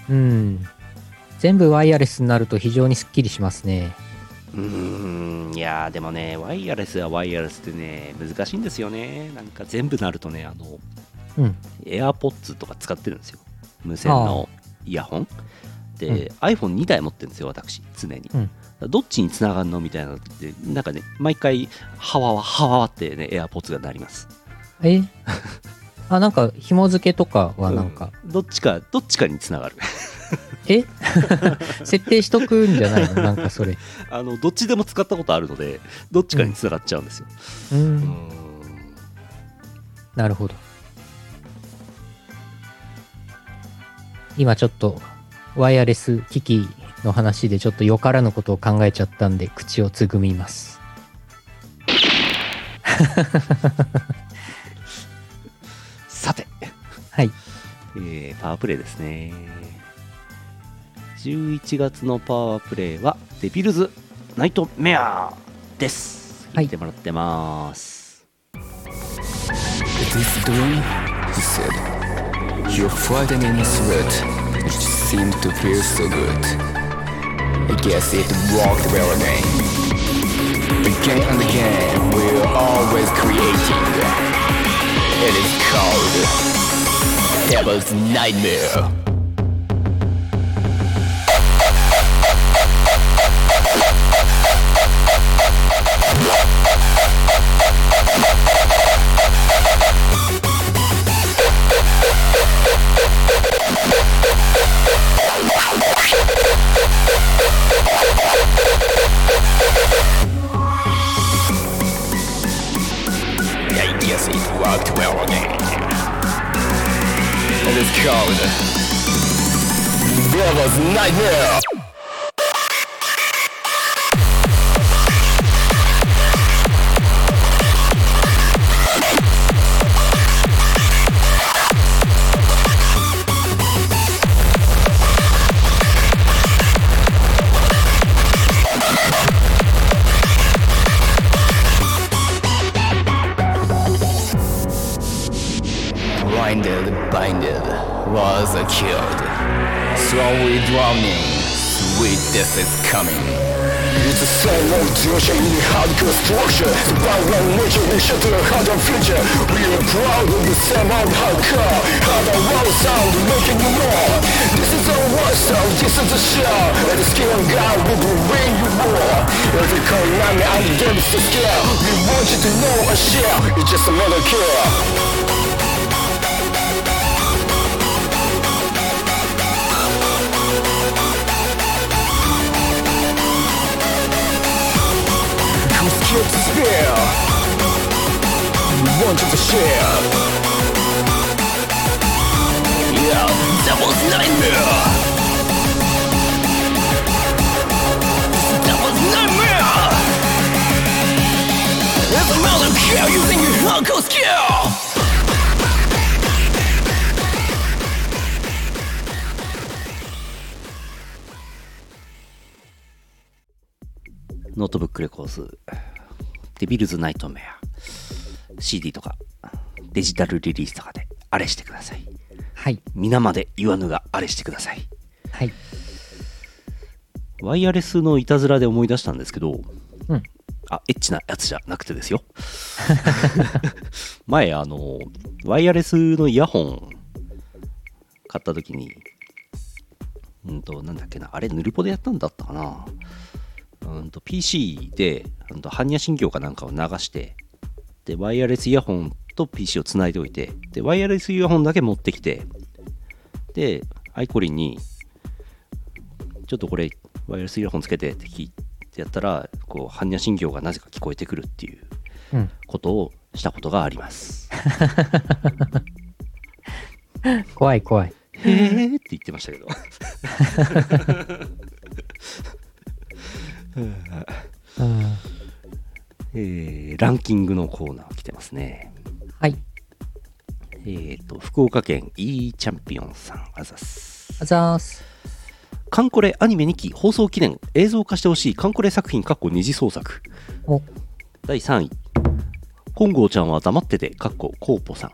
うん。全部ワイヤレスになると非常にスッキリしますね。うーん。いやーでもねワイヤレスはワイヤレスってね難しいんですよね。なんか全部なるとねあのうん。AirPods とか使ってるんですよ。無線のイヤホン。で、iPhone2 台持ってるんですよ私常に、うん。どっちにつながるのみたいなのってなんかね毎回ハワワハワワってね AirPods が鳴ります。え？あ、なんか紐付けとかはなんか、うん。どっちかどっちかにつながるえ？設定しとくんじゃないの？なんかそれ。あのどっちでも使ったことあるのでどっちかにつながっちゃうんですよ、う。うんんなるほど。今ちょっとワイヤレス機器の話でちょっとよからぬことを考えちゃったんで口をつぐみます。さてはい。えーパワープレイですね11月のパワープレイはデビルズナイトメアですはい聞いてもらってます、It is doing, he said. Your frightening sweat, which seemed to feel so good. I guess it worked well again. Again and again, we're always creating. It is called Devil's Nightmare. I guess it worked well again. It is called Devil's Nightmare. Killed. Slowly drowning, sweet death is coming. It's same old torture in hardcore structure. Survival nature, we shut the harder future. We are proud of the same old hardcore. Harder world sound, making you more. This is our war sound, this is the show. And the skill of God will bring you more. Every and Davis to scale. We want you to know and share. It's just another kill. Who's scared to spare? We want you to share. Yeah, Devil's Nightmare. Devil's Nightmare. It's a melon kill using your hardcore skill. Notebook Records、Devil's Nightmare、CD とか、デジタルリリースとかで、あれしてください。はい。皆まで言わぬがあれしてください。はい。ワイヤレスのいたずらで思い出したんですけど、うん。あ、エッチなやつじゃなくてですよ。前、あの、ワイヤレスのイヤホン買った時に、うんと、なんだっけな、あれ、ヌルポでやったんだったかな。うんと、PC で、うんと、般若心経かなんかを流して、で、ワイヤレスイヤホンと PC をつないでおいて、で、ワイヤレスイヤホンだけ持ってきて、で、アイコリンに、ちょっとこれ、ワイヤレスイヤホンつけてって聞いてやったら、こう、般若心経がなぜか聞こえてくるっていううん。ことをしたことがあります。怖い怖い。へーって言ってましたけど。えーランキングのコーナー来てますね。はい。えっ、と、福岡県 E チャンピオンさん、あざっす。あざーす。カンコレアニメ2期放送記念映像化してほしいカンコレ作品かっこ二次創作。お、第3位。金剛ちゃんは黙っててかっこコーポさん。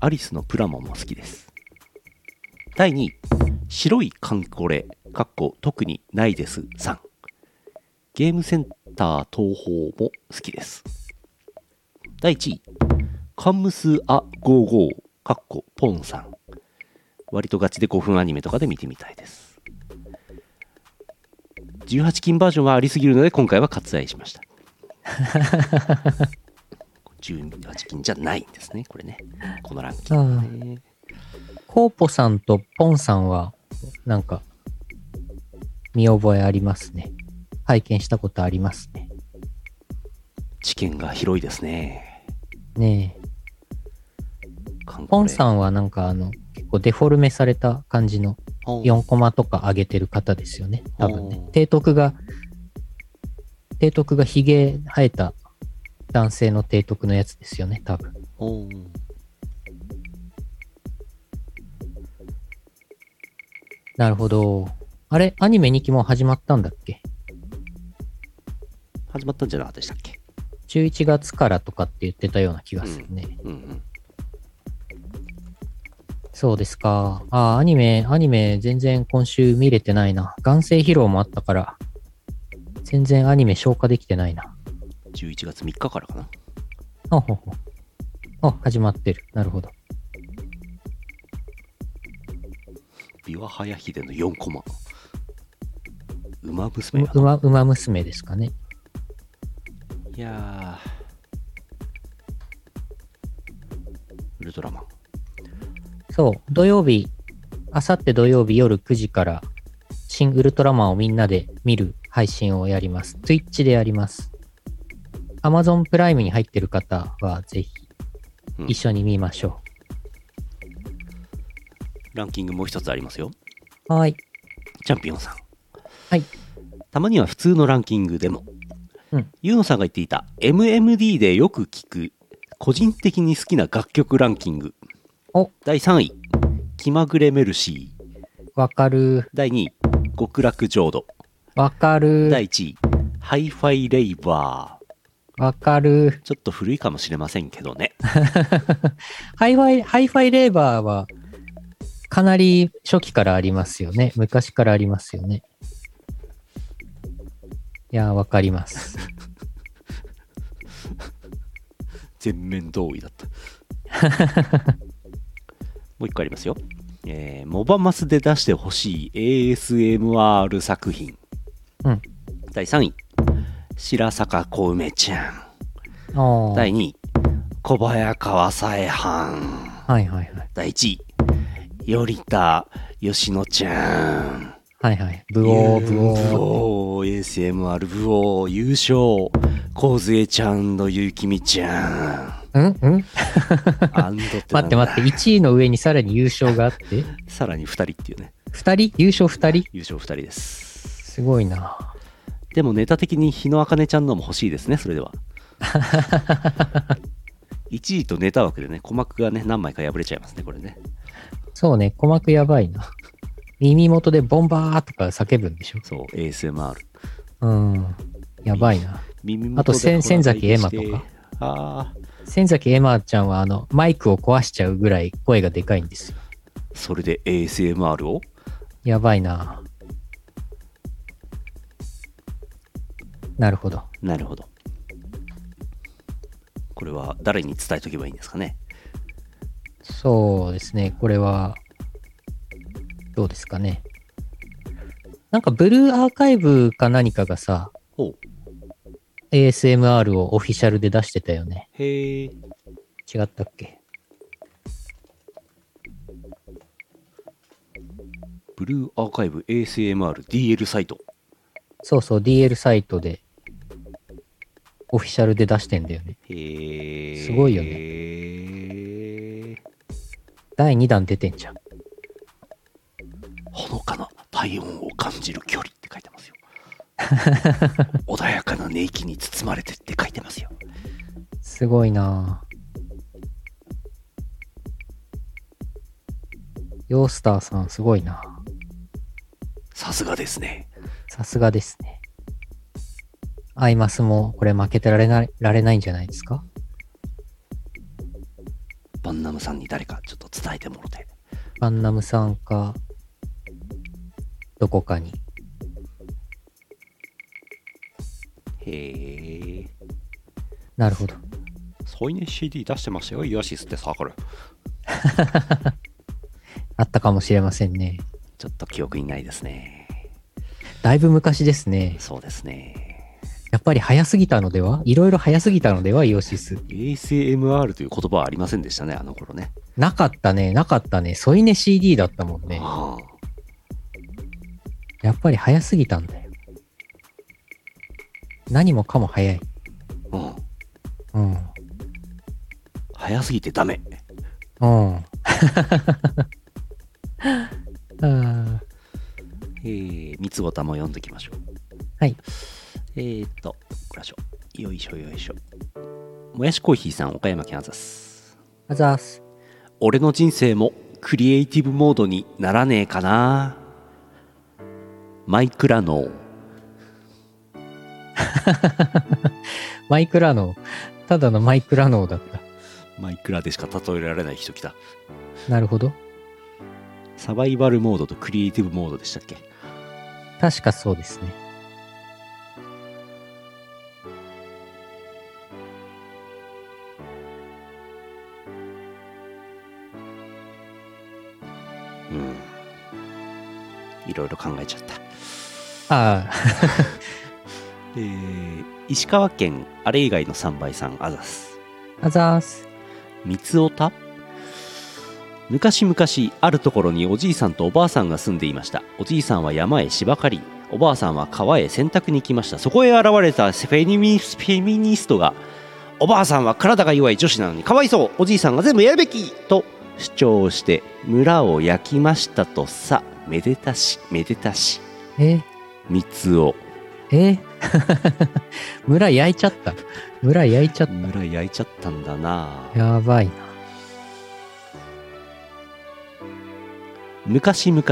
アリスのプラモも好きです。第2位。白いカンコレかっこ特にないですさん。ゲームセンター東宝も好きです。第1位。カンムスア55かっこポンさん。割とガチで5分アニメとかで見てみたいです。18金バージョンはありすぎるので今回は割愛しました。18金じゃないんですね、これね。このランキングね。コーポさんとポンさんは、なんか、見覚えありますね。拝見したことありますね。知見が広いですね。ねえ。ポンさんはなんかあの、結構デフォルメされた感じのお4コマとか上げてる方ですよね。多分ね。提督が、提督がヒゲ生えた男性の提督のやつですよね、多分。おなるほど。あれアニメ2期もう始まったんだっけ？始まったんじゃなかったでしたっけ ?11 月からとかって言ってたような気がするね。うんうん。そうですか。ああ、アニメ、アニメ全然今週見れてないな。眼性疲労もあったから、全然アニメ消化できてないな。11月3日からかな？ほうほうほう。あ、始まってる。なるほど。琵琶早秀の4コマ。馬娘馬、馬娘ですかね。いやー。ウルトラマン。そう、土曜日、あさって土曜日夜9時から、新ウルトラマンをみんなで見る配信をやります。Twitch でやります。Amazon プライムに入ってる方はぜひうん一緒に見ましょランキングもう一つありますよ。う。はーい。チャンピオンさん。はい。たまには普通のランキングでも。うんユーノさんが言っていた MMD でよく聞く個人的に好きな楽曲ランキング。お第3位。気まぐれメルシー。わかる。第2位。極楽浄土。わかる。第1位。ハイファイレイバー。わかる。ちょっと古いかもしれませんけどね。ハイファイ、ハイファイレーバーは、かなり初期からありますよね。昔からありますよね。いやー、わかります。全面同意だった。もう一個ありますよ。えーモバマスで出してほしい ASMR 作品。うん。第3位、白坂小梅ちゃん。第2位、小早川さえはん。はいはいはい。第1位、頼田吉野ちゃん。はいはい。ブオー、ブオーブ。オー ASMR ブオー優勝。梢ちゃんのゆきみちゃん。うんうんアンド待って待って、1位の上にさらに優勝があって、さらに2人っていうね。2人優勝2人優勝2人です。すごいな。でもネタ的に日野茜ちゃんのも欲しいですね、それでは。1位とネタ枠でね、鼓膜がね、何枚か破れちゃいますね、これね。そうね、鼓膜やばいな。耳元でボンバーとか叫ぶんでしょ？そう、ASMR。うん。やばいな。耳元であと千千崎エマとか？ああ、千崎エマちゃんはあの、マイクを壊しちゃうぐらい声がでかいんですよ。それで ASMR を？やばいな。なるほど。なるほど。これは誰に伝えとけばいいんですかね？そうですね。これは、どうですかね。なんか、ブルーアーカイブか何かがさ。ASMR をオフィシャルで出してたよね。へえ。違ったっけ？ブルーアーカイブ ASMR DL サイト。そうそう、DL サイトで、オフィシャルで出してんだよね。へえ。すごいよねね。第2弾出てんじゃん。ほのかな体温を感じる距離って書いてますよ。穏やかな寝息に包まれてって書いてますよ。すごいなぁヨースターさんすごいなさすがですね。さすがですね。アイマスもこれ負けてられない、られないんじゃないですか？バンナムさんに誰かちょっと伝えてもろて。バンナムさんか、どこかに。へえ。なるほど。ソイネ CD 出してましたよ、イオシスってサークル。あったかもしれませんね。ちょっと記憶にないですね。だいぶ昔ですね。そうですね。やっぱり早すぎたのでは？いろいろ早すぎたのではイオシス。ASMR という言葉はありませんでしたね、あの頃ね。なかったね、なかったね。添い寝 CD だったもんね。ああやっぱり早すぎたんだよ。何もかも早い。うん。うん。早すぎてダメ。うん。あ ーえー、三つごたも読んできましょう。はい。えーっと、これでしょ。よいしょよいしょ。もやしコーヒーさん、岡山県あざす。あざーす。俺の人生もクリエイティブモードにならねえかな。マイクラノー。マイクラノー。ただのマイクラノーだった。マイクラでしか例えられない人来た。なるほど。サバイバルモードとクリエイティブモードでしたっけ？確かそうですね。うん。いろいろ考えちゃった。ああ、えー、石川県あれ以外の3倍さんあざす。あざーす。三つおた昔々あるところにおじいさんとおばあさんが住んでいました。おじいさんは山へ芝刈りおばあさんは川へ洗濯に行きました。そこへ現れたフェニミフェミニストがおばあさんは体が弱い女子なのにかわいそうおじいさんが全部やるべきと主張して村を焼きましたとさめでたしめでたし。え？三つおえ？村焼いちゃった。村焼いちゃっ村焼いちゃったんだな。た。やばいな。昔々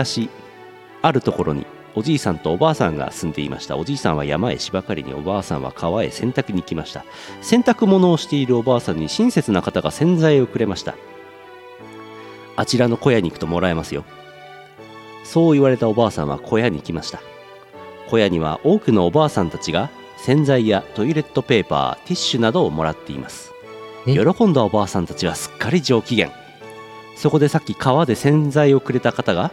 あるところにおじいさんとおばあさんが住んでいました。おじいさんは山へ芝刈りにおばあさんは川へ洗濯に行きました。洗濯物をしているおばあさんに親切な方が洗剤をくれました。あちらの小屋に行くともらえますよ。そう言われたおばあさんは小屋に行きました小屋には多くのおばあさんたちが洗剤やトイレットペーパーティッシュなどをもらっています。え？喜んだおばあさんたちはすっかり上機嫌。そこでさっき川で洗剤をくれた方が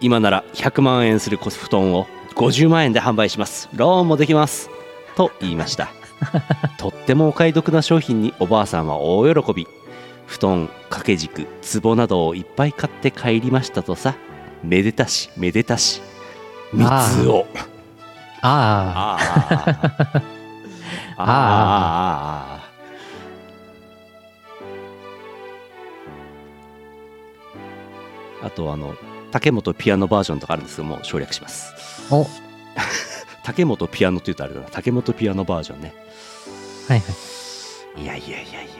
今なら100万円する布団を50万円で販売します。ローンもできます。と言いました。とってもお買い得な商品におばあさんは大喜び。布団掛け軸壺などをいっぱい買って帰りましたとさ。めでたしめでたし。蜜をあああああああとあの竹本ピアノバージョンとかあるんですけどもう省略します。あ。お、は い竹本ピアノって言うとあれだな。竹本ピアノバージョンね。はい。いやいやいやいや。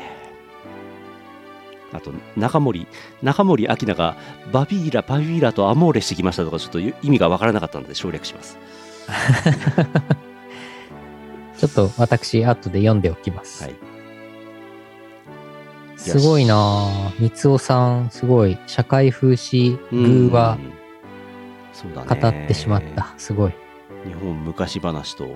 あと中森中森明菜がバビーラバビーラとアモーレしてきましたとかちょっと意味がわからなかったので省略します ちょっと私、後で読んでおきます。はいすごいなぁ。三つおさん、すごい。社会風刺寓話語ねってしまった。すごい。日本昔話と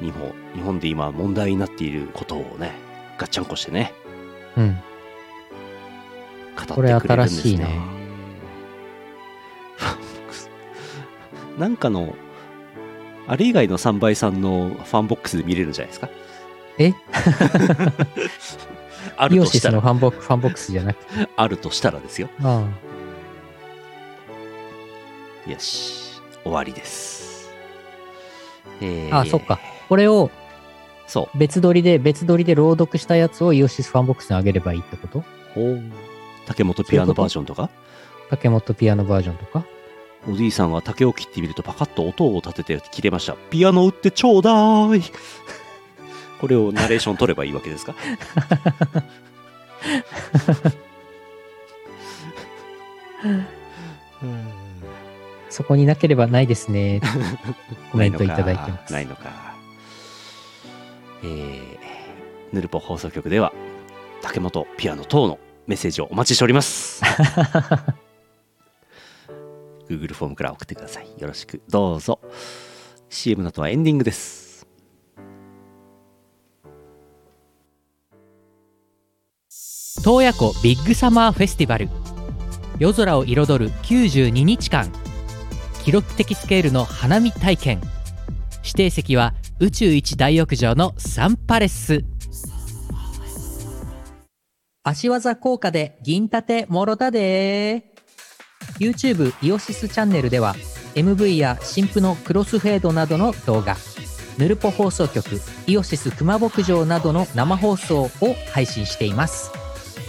日本日本で今問題になっていることをねガッチャンコしてねうん。語ってこれくれるんですね新しいな なんかのあれ以外の3倍さんのファンボックスで見れるんじゃないですか。え？あるとしたら。のファンボックファンボックスじゃなくて？あるとしたらですよ。あよし。終わりです。えー。あ。あ、そっか。これをそう。別撮りで、別撮りで朗読したやつをイオシスファンボックスにあげればいいってこと？ほう。竹本ピアノバージョンとか？竹本ピアノバージョンとか？おじいさんは竹を切ってみるとパカッと音を立てて切れました。ピアノ売ってちょうだーい。これをナレーション取ればいいわけですか？そこになければないですね。コメントいただいてます。ないのか。えー、ヌルポ放送局では竹本ピアノ等のメッセージをお待ちしております。Google フォームから送ってください。よろしくどうぞ。CM の後はエンディングです。洞爺湖ビッグサマーフェスティバル夜空を彩る92日間記録的スケールの花見体験指定席は宇宙一大浴場のサンパレス足技効果で銀盾もろたで YouTube イオシスチャンネルでは MV や新婦のクロスフェードなどの動画ヌルポ放送局イオシス熊牧場などの生放送を配信しています。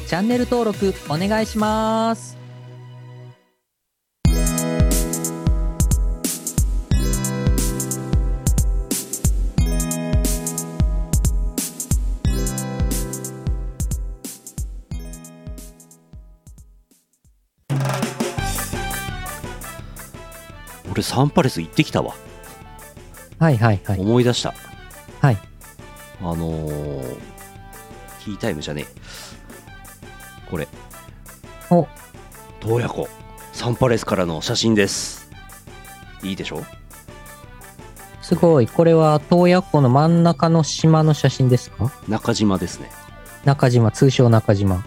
チャンネル登録お願いします。サンパレス行ってきたわ。はいはいはい。思い出した。はい。あのー、キータイムじゃねえ。これ、お、洞爺湖、サンパレスからの写真です。いいでしょ？すごい。これは洞爺湖の真ん中の島の写真ですか？中島ですね。中島、通称中島。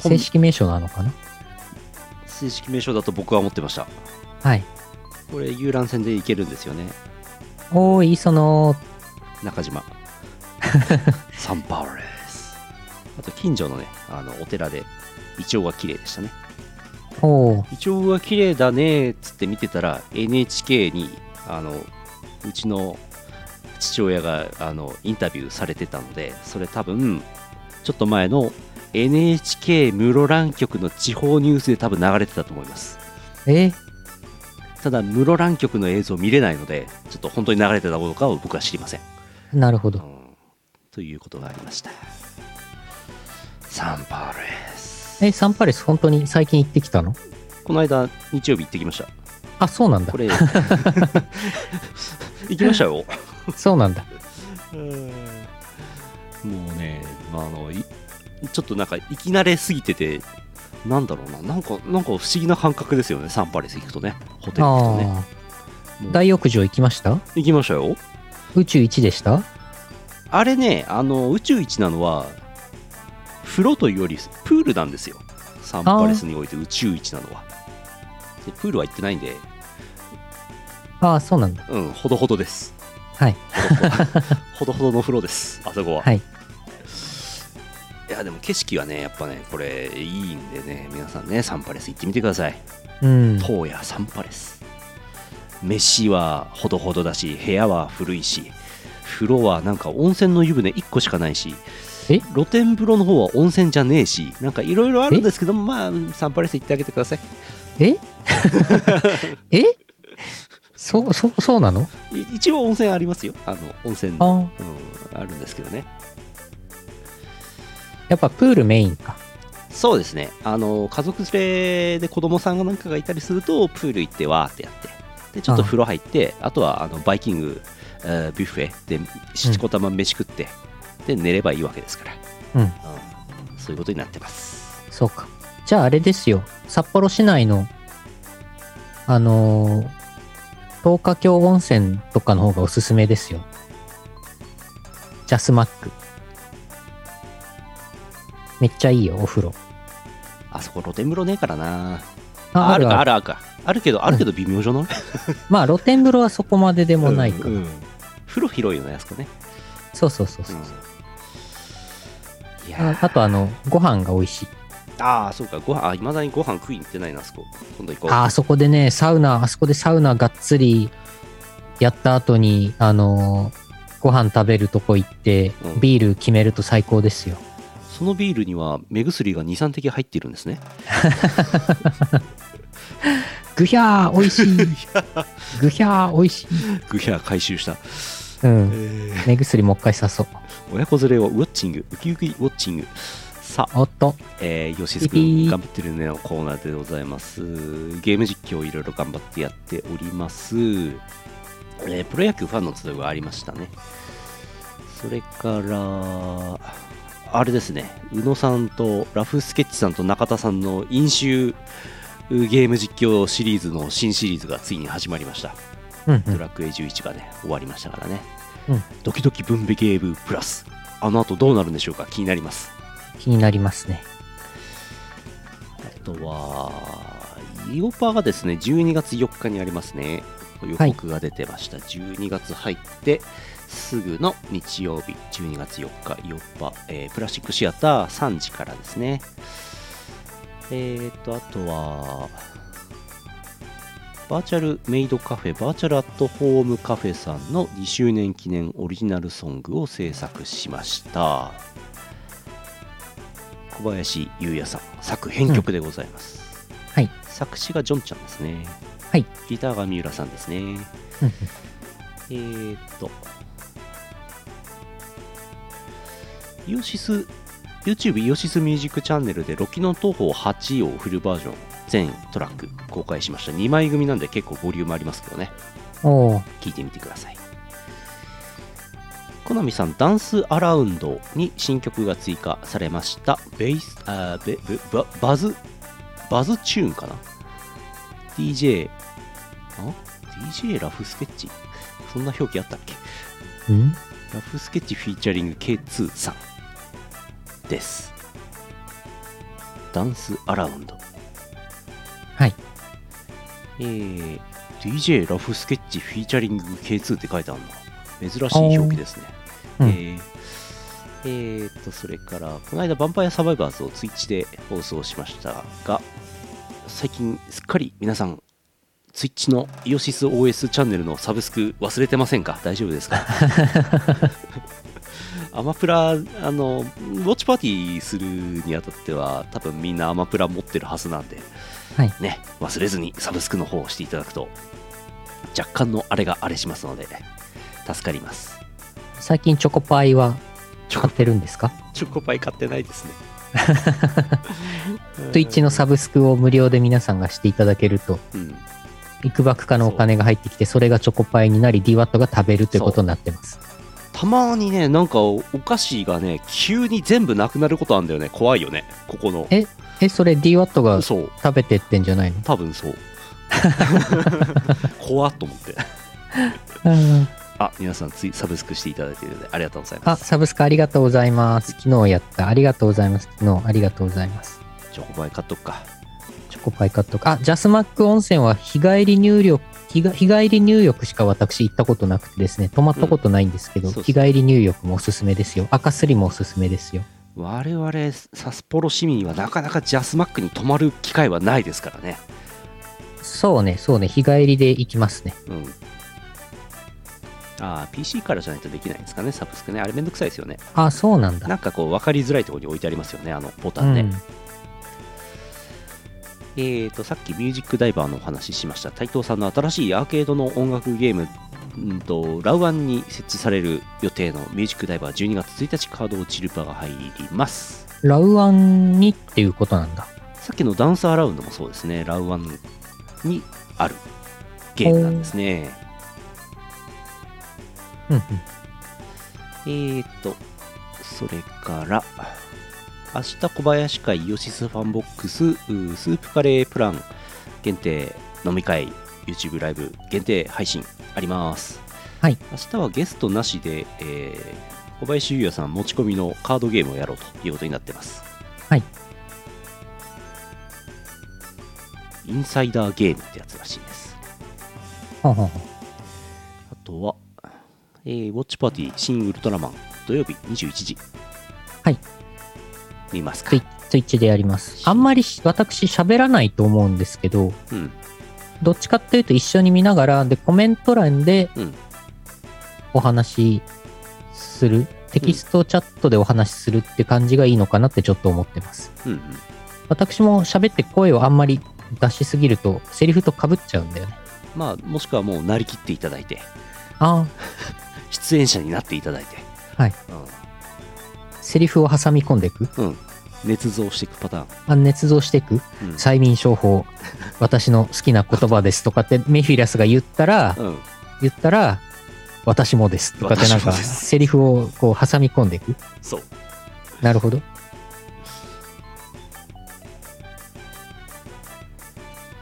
正式名称なのかな？正式名称だと僕は思ってました。はい。これ遊覧船で行けるんですよね。おーい、その、中島。サンパレス。あと近所のね、あのお寺でイチョウが綺麗でしたね。おーイチョウが綺麗だねっつって見てたら NHK にあのうちの父親があのインタビューされてたのでそれ多分ちょっと前の NHK 室蘭局の地方ニュースで多分流れてたと思いますえ？ただ室蘭局の映像見れないのでちょっと本当に流れてたかどうかを僕は知りません、なるほど。うん、ということがありました。サンパレス。え、サンパレス本当に最近行ってきたの？この間日曜日行ってきました。あ、そうなんだ。こ。れ。行きましたよ。そうなんだ。もうね、まあ、あのいちょっとなんか行き慣れすぎててなんだろうな。なんかなんか不思議な感覚ですよねサンパレス行くとねホテル行くとね。大浴場行きました？行きましたよ。宇宙1でした？あれねあの宇宙一なのは風呂というよりプールなんですよ。サンパレスにおいて宇宙一なのは。でプールは行ってないんで。ああ、そうなんだ。うんほどほどです。はい。ほどほど の風呂ですあそこは、はい。いやでも景色はねやっぱねこれいいんでね皆さんねサンパレス行ってみてくださいうん。東野サンパレス飯はほどほどだし部屋は古いし風呂はなんか温泉の湯船1個しかないしえ？露天風呂の方は温泉じゃねえしなんかいろいろあるんですけどまあサンパレス行ってあげてください。え？え？そう、そう、そうなの？い一応温泉ありますよ。あの温泉ああ。うん、あるんですけどね。やっぱプールメインか。そうですねあの家族連れで子供さんがなんかがいたりするとプール行ってわーってやってでちょっと風呂入ってあとはあのバイキング、えービュッフェで七こたま飯食って、で寝ればいいわけですから、うん。そういうことになってますそうか。じゃああれですよ。札幌市内の、あのー、東華峡温泉とかの方がおすすめですよ。ジャスマック。めっちゃいいよ、お風呂。あそこ露天風呂ねえからな。ああるかあるるあるか。あるけどあるけど微妙じゃない、まあ露天風呂はそこまででもないか。ら。うんうん。風呂広いよねあそこね、そうそうそうそう。いやああとあの、ご飯が美味しい。ああそうか。ご飯あいまだにご飯食いに行ってないなあそこ。今度行こう。ああそこでね、サウナ、あそこでサウナがっつりやった後に、あのーご飯食べるとこ行ってうん、ビール決めると最高ですよ。そのビールには目薬が23滴入っているんですねぐひゃー、美味しい。ぐひゃー、美味しい。グヒャー回収した、うん。えー目薬もう一回刺そう。親子連れをウォッチングウキウキウォッチングさあ、おっと。えー、ヨシスピピー君頑張ってるねのコーナーでございますゲーム実況いろいろ頑張ってやっております、えープロ野球ファンの集いがありましたねそれからあれですね。宇野さんとラフスケッチさんと中田さんの飲酒ゲーム実況シリーズの新シリーズがついに始まりました。うん、うん。ドラクエ11がね終わりましたからね、うん。ドキドキ分ベゲームプラス。あの後どうなるんでしょうか？気になります。気になりますね。あとはイオパがですね12月4日にありますね。予告が出てました、12月入ってすぐの日曜日12月4日イオパ、えープラスチックシアター3時からですね。えーとあとはバーチャルメイドカフェバーチャルアットホームカフェさんの2周年記念オリジナルソングを制作しました。小林優也さん作編曲でございます、はい。作詞がジョンちゃんですね。はい。ギターが三浦さんですね。うん。うんえーっとイオシス YouTube イオシスミュージックチャンネルでロキノ東宝8をフルバージョン全トラック公開しました。2枚組なんで結構ボリュームありますけどね。おー聞いてみてください。コナミさんダンスアラウンドに新曲が追加されました。ベースあーベベババズバズチューンかな？DJ あ？DJ ラフスケッチ？そんな表記あったっけ？ん？ラフスケッチフィーチャリング K2 さんです。ダンスアラウンド。はい。えー、DJ ラフスケッチフィーチャリング K2 って書いてあるの。珍しい表記ですね。うん。えーえーっと、それから、この間、ヴァンパイアサバイバーズをツイッチで放送しましたが、最近、すっかり皆さん、ツイッチのイオシス OS チャンネルのサブスク忘れてませんか？大丈夫ですか？アマプラ、あの、ウォッチパーティーするにあたっては、多分みんなアマプラ持ってるはずなんで、はいね、忘れずにサブスクの方をしていただくと、若干のあれがあれしますので、助かります。最近チョコパイは買ってるんですか？チョコパイ買ってないですね。Twitch のサブスクを無料で皆さんがしていただけると、うん。いくばくかのお金が入ってきて、それがチョコパイになり、DWAT が食べるということになってます。たまにねなんかおお菓子がね急に全部なくなることあるんだよね怖いよねここのええ、それ DWAT がそう食べてってんじゃないの？多分そう 怖っと思ってうんあ皆さんついサブスクしていただいているのでありがとうございあ、ますサブスクありがとうございます。昨日やった。ありがとうございます。昨日ありがとうございます。チョコパイ買っとくかチョコパイカットか。あ、ジャスマック温泉は日帰り入浴、日帰り入浴しか私行ったことなくてですね、泊まったことないんですけど、うんそうそう日帰り入浴もおすすめですよ。赤すりもおすすめですよ。我々札幌市民はなかなかジャスマックに泊まる機会はないですからねそうね、そうね、日帰りで行きますね。うんああ PC からじゃないとできないんですかねサブスクねあれめんどくさいですよねあ、そうなんだ。なんかこう分かりづらいところに置いてありますよねあのボタンね、うん。えーとさっきミュージックダイバーのお話ししました。斉藤さんの新しいアーケードの音楽ゲームんとラウアンに設置される予定のミュージックダイバー12月1日カード落ちる場が入ります。ラウアンにっていうことなんだ。さっきのダンスアラウンドもそうですね。ラウアンにあるゲームなんですね。うんうん。えーとそれから明日小林会イオシスファンボックススープカレープラン限定飲み会 YouTube ライブ限定配信あります。はい。明日はゲストなしで、えー小林優也さん持ち込みのカードゲームをやろうということになってます。はい。インサイダーゲームってやつらしいです。ほんほんほんあとは、えーウォッチパーティー新ウルトラマン土曜日21時。はい見ますか？ツイツイッチでやります。あんまりし私喋らないと思うんですけど、うん。どっちかっていうと一緒に見ながら、で、コメント欄でうん。お話しする、テキストチャットでお話しするって感じがいいのかなってちょっと思ってます。うんうん。私も喋って声をあんまり出しすぎると、セリフと被っちゃうんだよね。まあもしくはもうなりきっていただいて。ああ、出演者になっていただいて。はいセリフを挟み込んでいく。うん、うん、捏造していくパターン、あ捏造していく。うん。催眠商法、私の好きな言葉ですとかってメフィラスが言ったら、うん、言ったら、私もですとかってなんか、私もです。セリフをこう挟み込んでいく。そう。なるほど。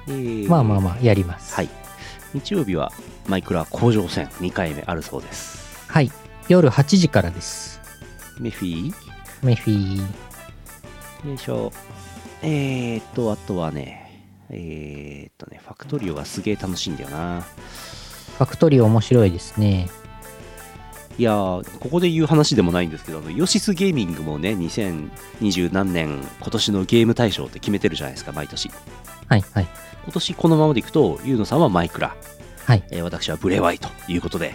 えー。まあまあまあ、やります。はい。日曜日はマイクラ工場戦2回目あるそうです。はい。夜8時からです。メフィー？メフィー。よいしょえーっとあとはねえーっとねファクトリオがすげえ楽しいんだよなファクトリー面白いですね。いやーここで言う話でもないんですけどヨシスゲーミングもね2020何年今年のゲーム大賞って決めてるじゃないですか毎年はいはい。今年このままでいくとユーノさんはマイクラ、はい。えー私はブレワイということで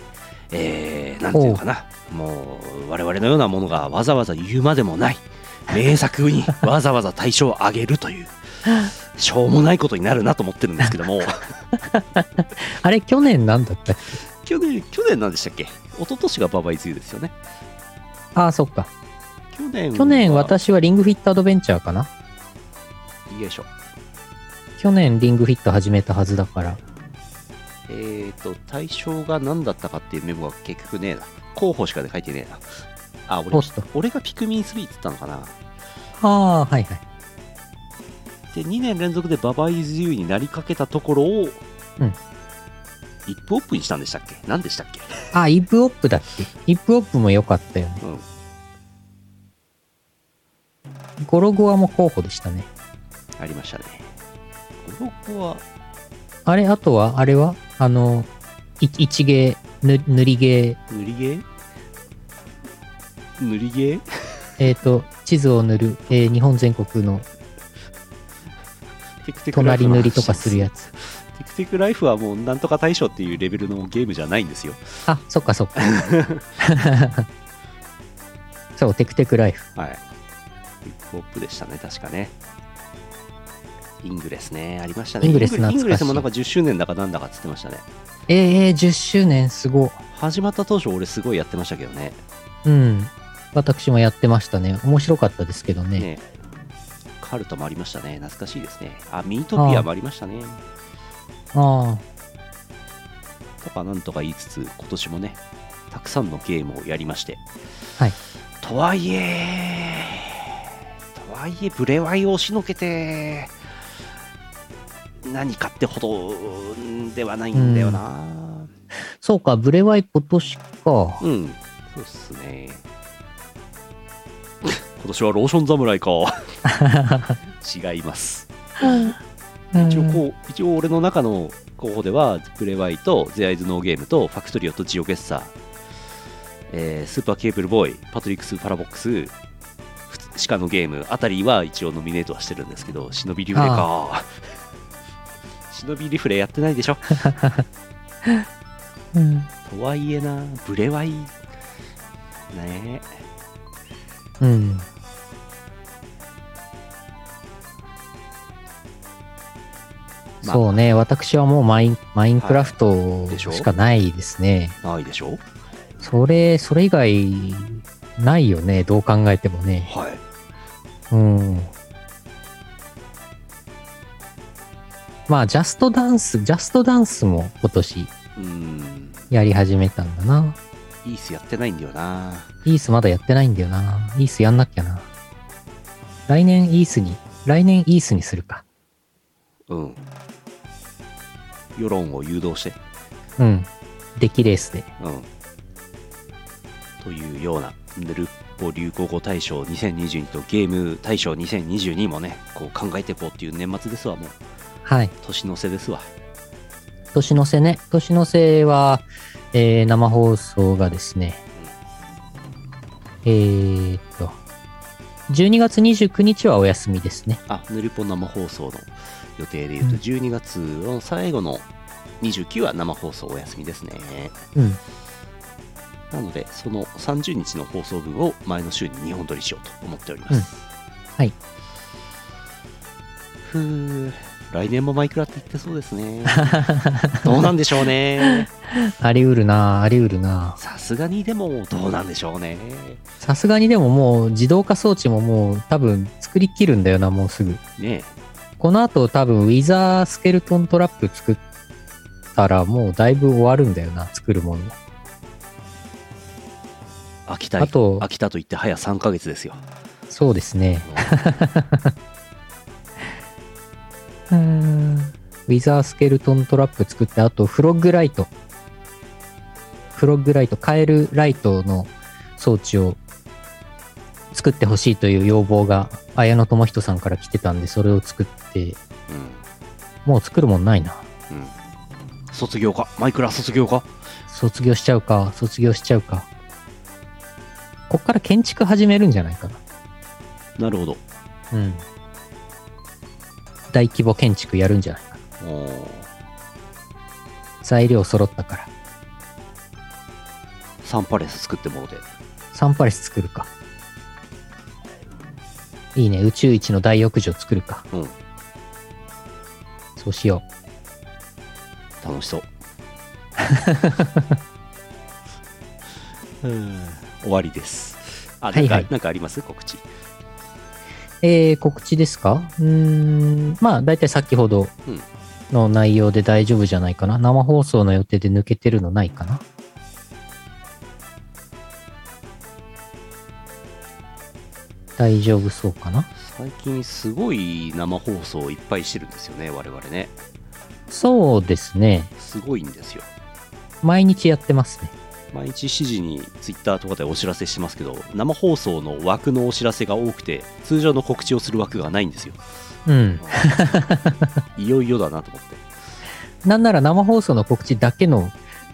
えー、なんていうのかな。もう我々のようなものがわざわざ言うまでもない名作にわざわざ大賞をあげるというしょうもないことになるなと思ってるんですけども。あれ、去年なんだった？っけ去年去年なんでしたっけ？一昨年がババイズユですよね。ああ、そっか。去年は。去年私はリングフィットアドベンチャーかなよいしょ去年リングフィット始めたはずだから。えーと対象が何だったかっていうメモが結局ねえな。候補しかで書いてねえな。あ俺。俺がピクミン3って言ったのかな。ああ、はいはい。で2年連続でババイズユーになりかけたところを、うん。イップオップにしたんでしたっけ？何でしたっけ？あ、イップオップだっけ？イップオップも良かったよね。うん。ゴロゴアも候補でしたね。ありましたね。ここはあれ、あとは、あれは？あの、い一芸、ぬ塗り芸、塗りゲー塗りゲー えっ、と、地図を塗る、えー日本全国のテクテクライフ隣塗りとかするやつ。テクテクライフはもうなんとか大賞っていうレベルのゲームじゃないんですよ。あ、そっかそっか。そう、テクテクライフ。はい。ヒップホップでしたね確かね Ingressね。ありましたね。 Ingress Ing Ingressもなんか懐10周年だかなんだかっつってましたね。えー、10周年すご。始まった当初俺すごいやってましたけどね。うん。私もやってましたね。面白かったですけどね。ねカルトもありましたね。懐かしいですね。あミートピアもありましたね。ああ。とかなんとか言いつつ今年もねたくさんのゲームをやりまして。はい。とはいえとはいえブレワイを押しのけて何かってほどではないんだよな。そうか、ブレワイ今年か。うん、そうっすね。今年はローション侍か。違います。一応こう一応俺の中の候補ではブレワイと There Is No Gameと Factorio とジオゲッサ。ー、えー Super Cable Boy Patrick's Parabox ふつシカのゲームあたりは一応ノミネートはしてるんですけど忍びリフレか忍びリフレやってないでしょ。うん。とはいえなブレワイ。ね。えうん。まあ。そうね、私はもうマインマインクラフトでしょしかないですね。ないでしょ。それ、それ以外ないよね、どう考えてもね。はい。うん。まあ、ジャストダンス、ジャストダンスも今年うんやり始めたんだな。イースやってないんだよなイースまだやってないんだよな。イースやんなきゃな。来年イースに、来年イースにするか。うん世論を誘導してうん。デッキレースで。うんというようなヌルポ流行語大賞2022とゲーム大賞2022もねこう考えていこうっていう年末ですわもうはい。年の瀬ですわ。年の瀬ね。年の瀬は、えー生放送がですね、えーっと、12月29日はお休みですね。あヌルポ生放送の予定でいうとうん。12月の最後の29は生放送お休みですね。うん。なのでその30日の放送分を前の週に2本撮りしようと思っております、うん。はい。ふう来年もマイクラって言ってそうですね。どうなんでしょうね。あり得るなあり得るな。さすがにでもどうなんでしょうね。さすがにでももう自動化装置ももう多分作りきるんだよな、もうすぐ。ねこの後多分ウィザースケルトントラップ作ったらもうだいぶ終わるんだよな、作るもの。飽きたあと飽きたと言って早3ヶ月ですよ。そうですね。うーん。ウィザースケルトントラップ作って、あとフロッグライト。フロッグライト、カエルライトの装置を作ってほしいという要望が綾野智人さんから来てたんで、それを作って、もう作るもんないな。うんうん卒業か？マイクラ卒業か？卒業しちゃうか、卒業しちゃうか。こっから建築始めるんじゃないかな。なるほどうん。大規模建築やるんじゃないか材料揃ったから。サンパレス作ってもろてサンパレス作るか。いいね。宇宙一の大浴場作るか。うんそうしよ楽しそう うん終わりですあはいはいなんかあります？告知う。えー、告知ですか？うーん。まあ、だいたい先ほどうんの内容で大丈夫じゃないかな。生放送の予定で抜けてるのないかな。大丈夫そうかな？最近すごい生放送をいっぱいしてるんですよね我々ねそうですね。すごいんですよ毎日やってますね。毎日7時にツイッターとかでお知らせしてますけど生放送の枠のお知らせが多くて通常の告知をする枠がないんですようん。いよいよだなと思ってなんなら生放送の告知だけの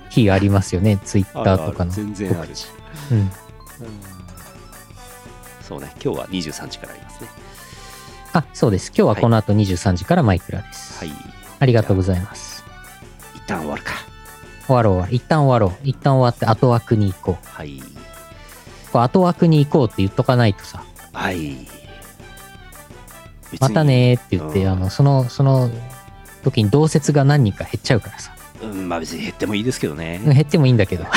日ありますよね。ツイッターとかの全然ある告知。うん。そうね今日は23時からありますねあ、そうです。今日はこの後23時からマイクラです。はいありがとうございます。一旦終わるか終わろう。一旦終わろう。一旦終わって後枠に行こう。はいこう後枠に行こうって言っとかないとさ、はいまたねーって言って、うんあの、その、その時に同説が何人か減っちゃうからさ。うんまあ別に減ってもいいですけどね減ってもいいんだけど。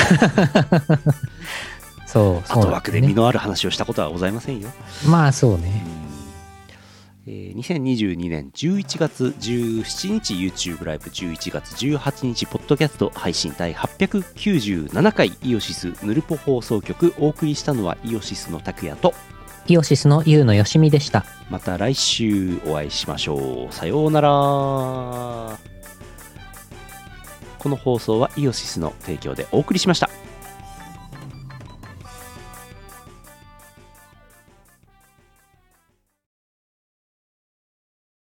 そう、そう後枠で身のある話をしたことはございませんよまあそうね。うんえー2022年11月17日 YouTube ライブ11月18日ポッドキャスト配信第897回イオシスヌルポ放送局お送りしたのはイオシスの拓也とイオシスのユウのよしみでした。また来週お会いしましょう。さようなら。この放送はイオシスの提供でお送りしました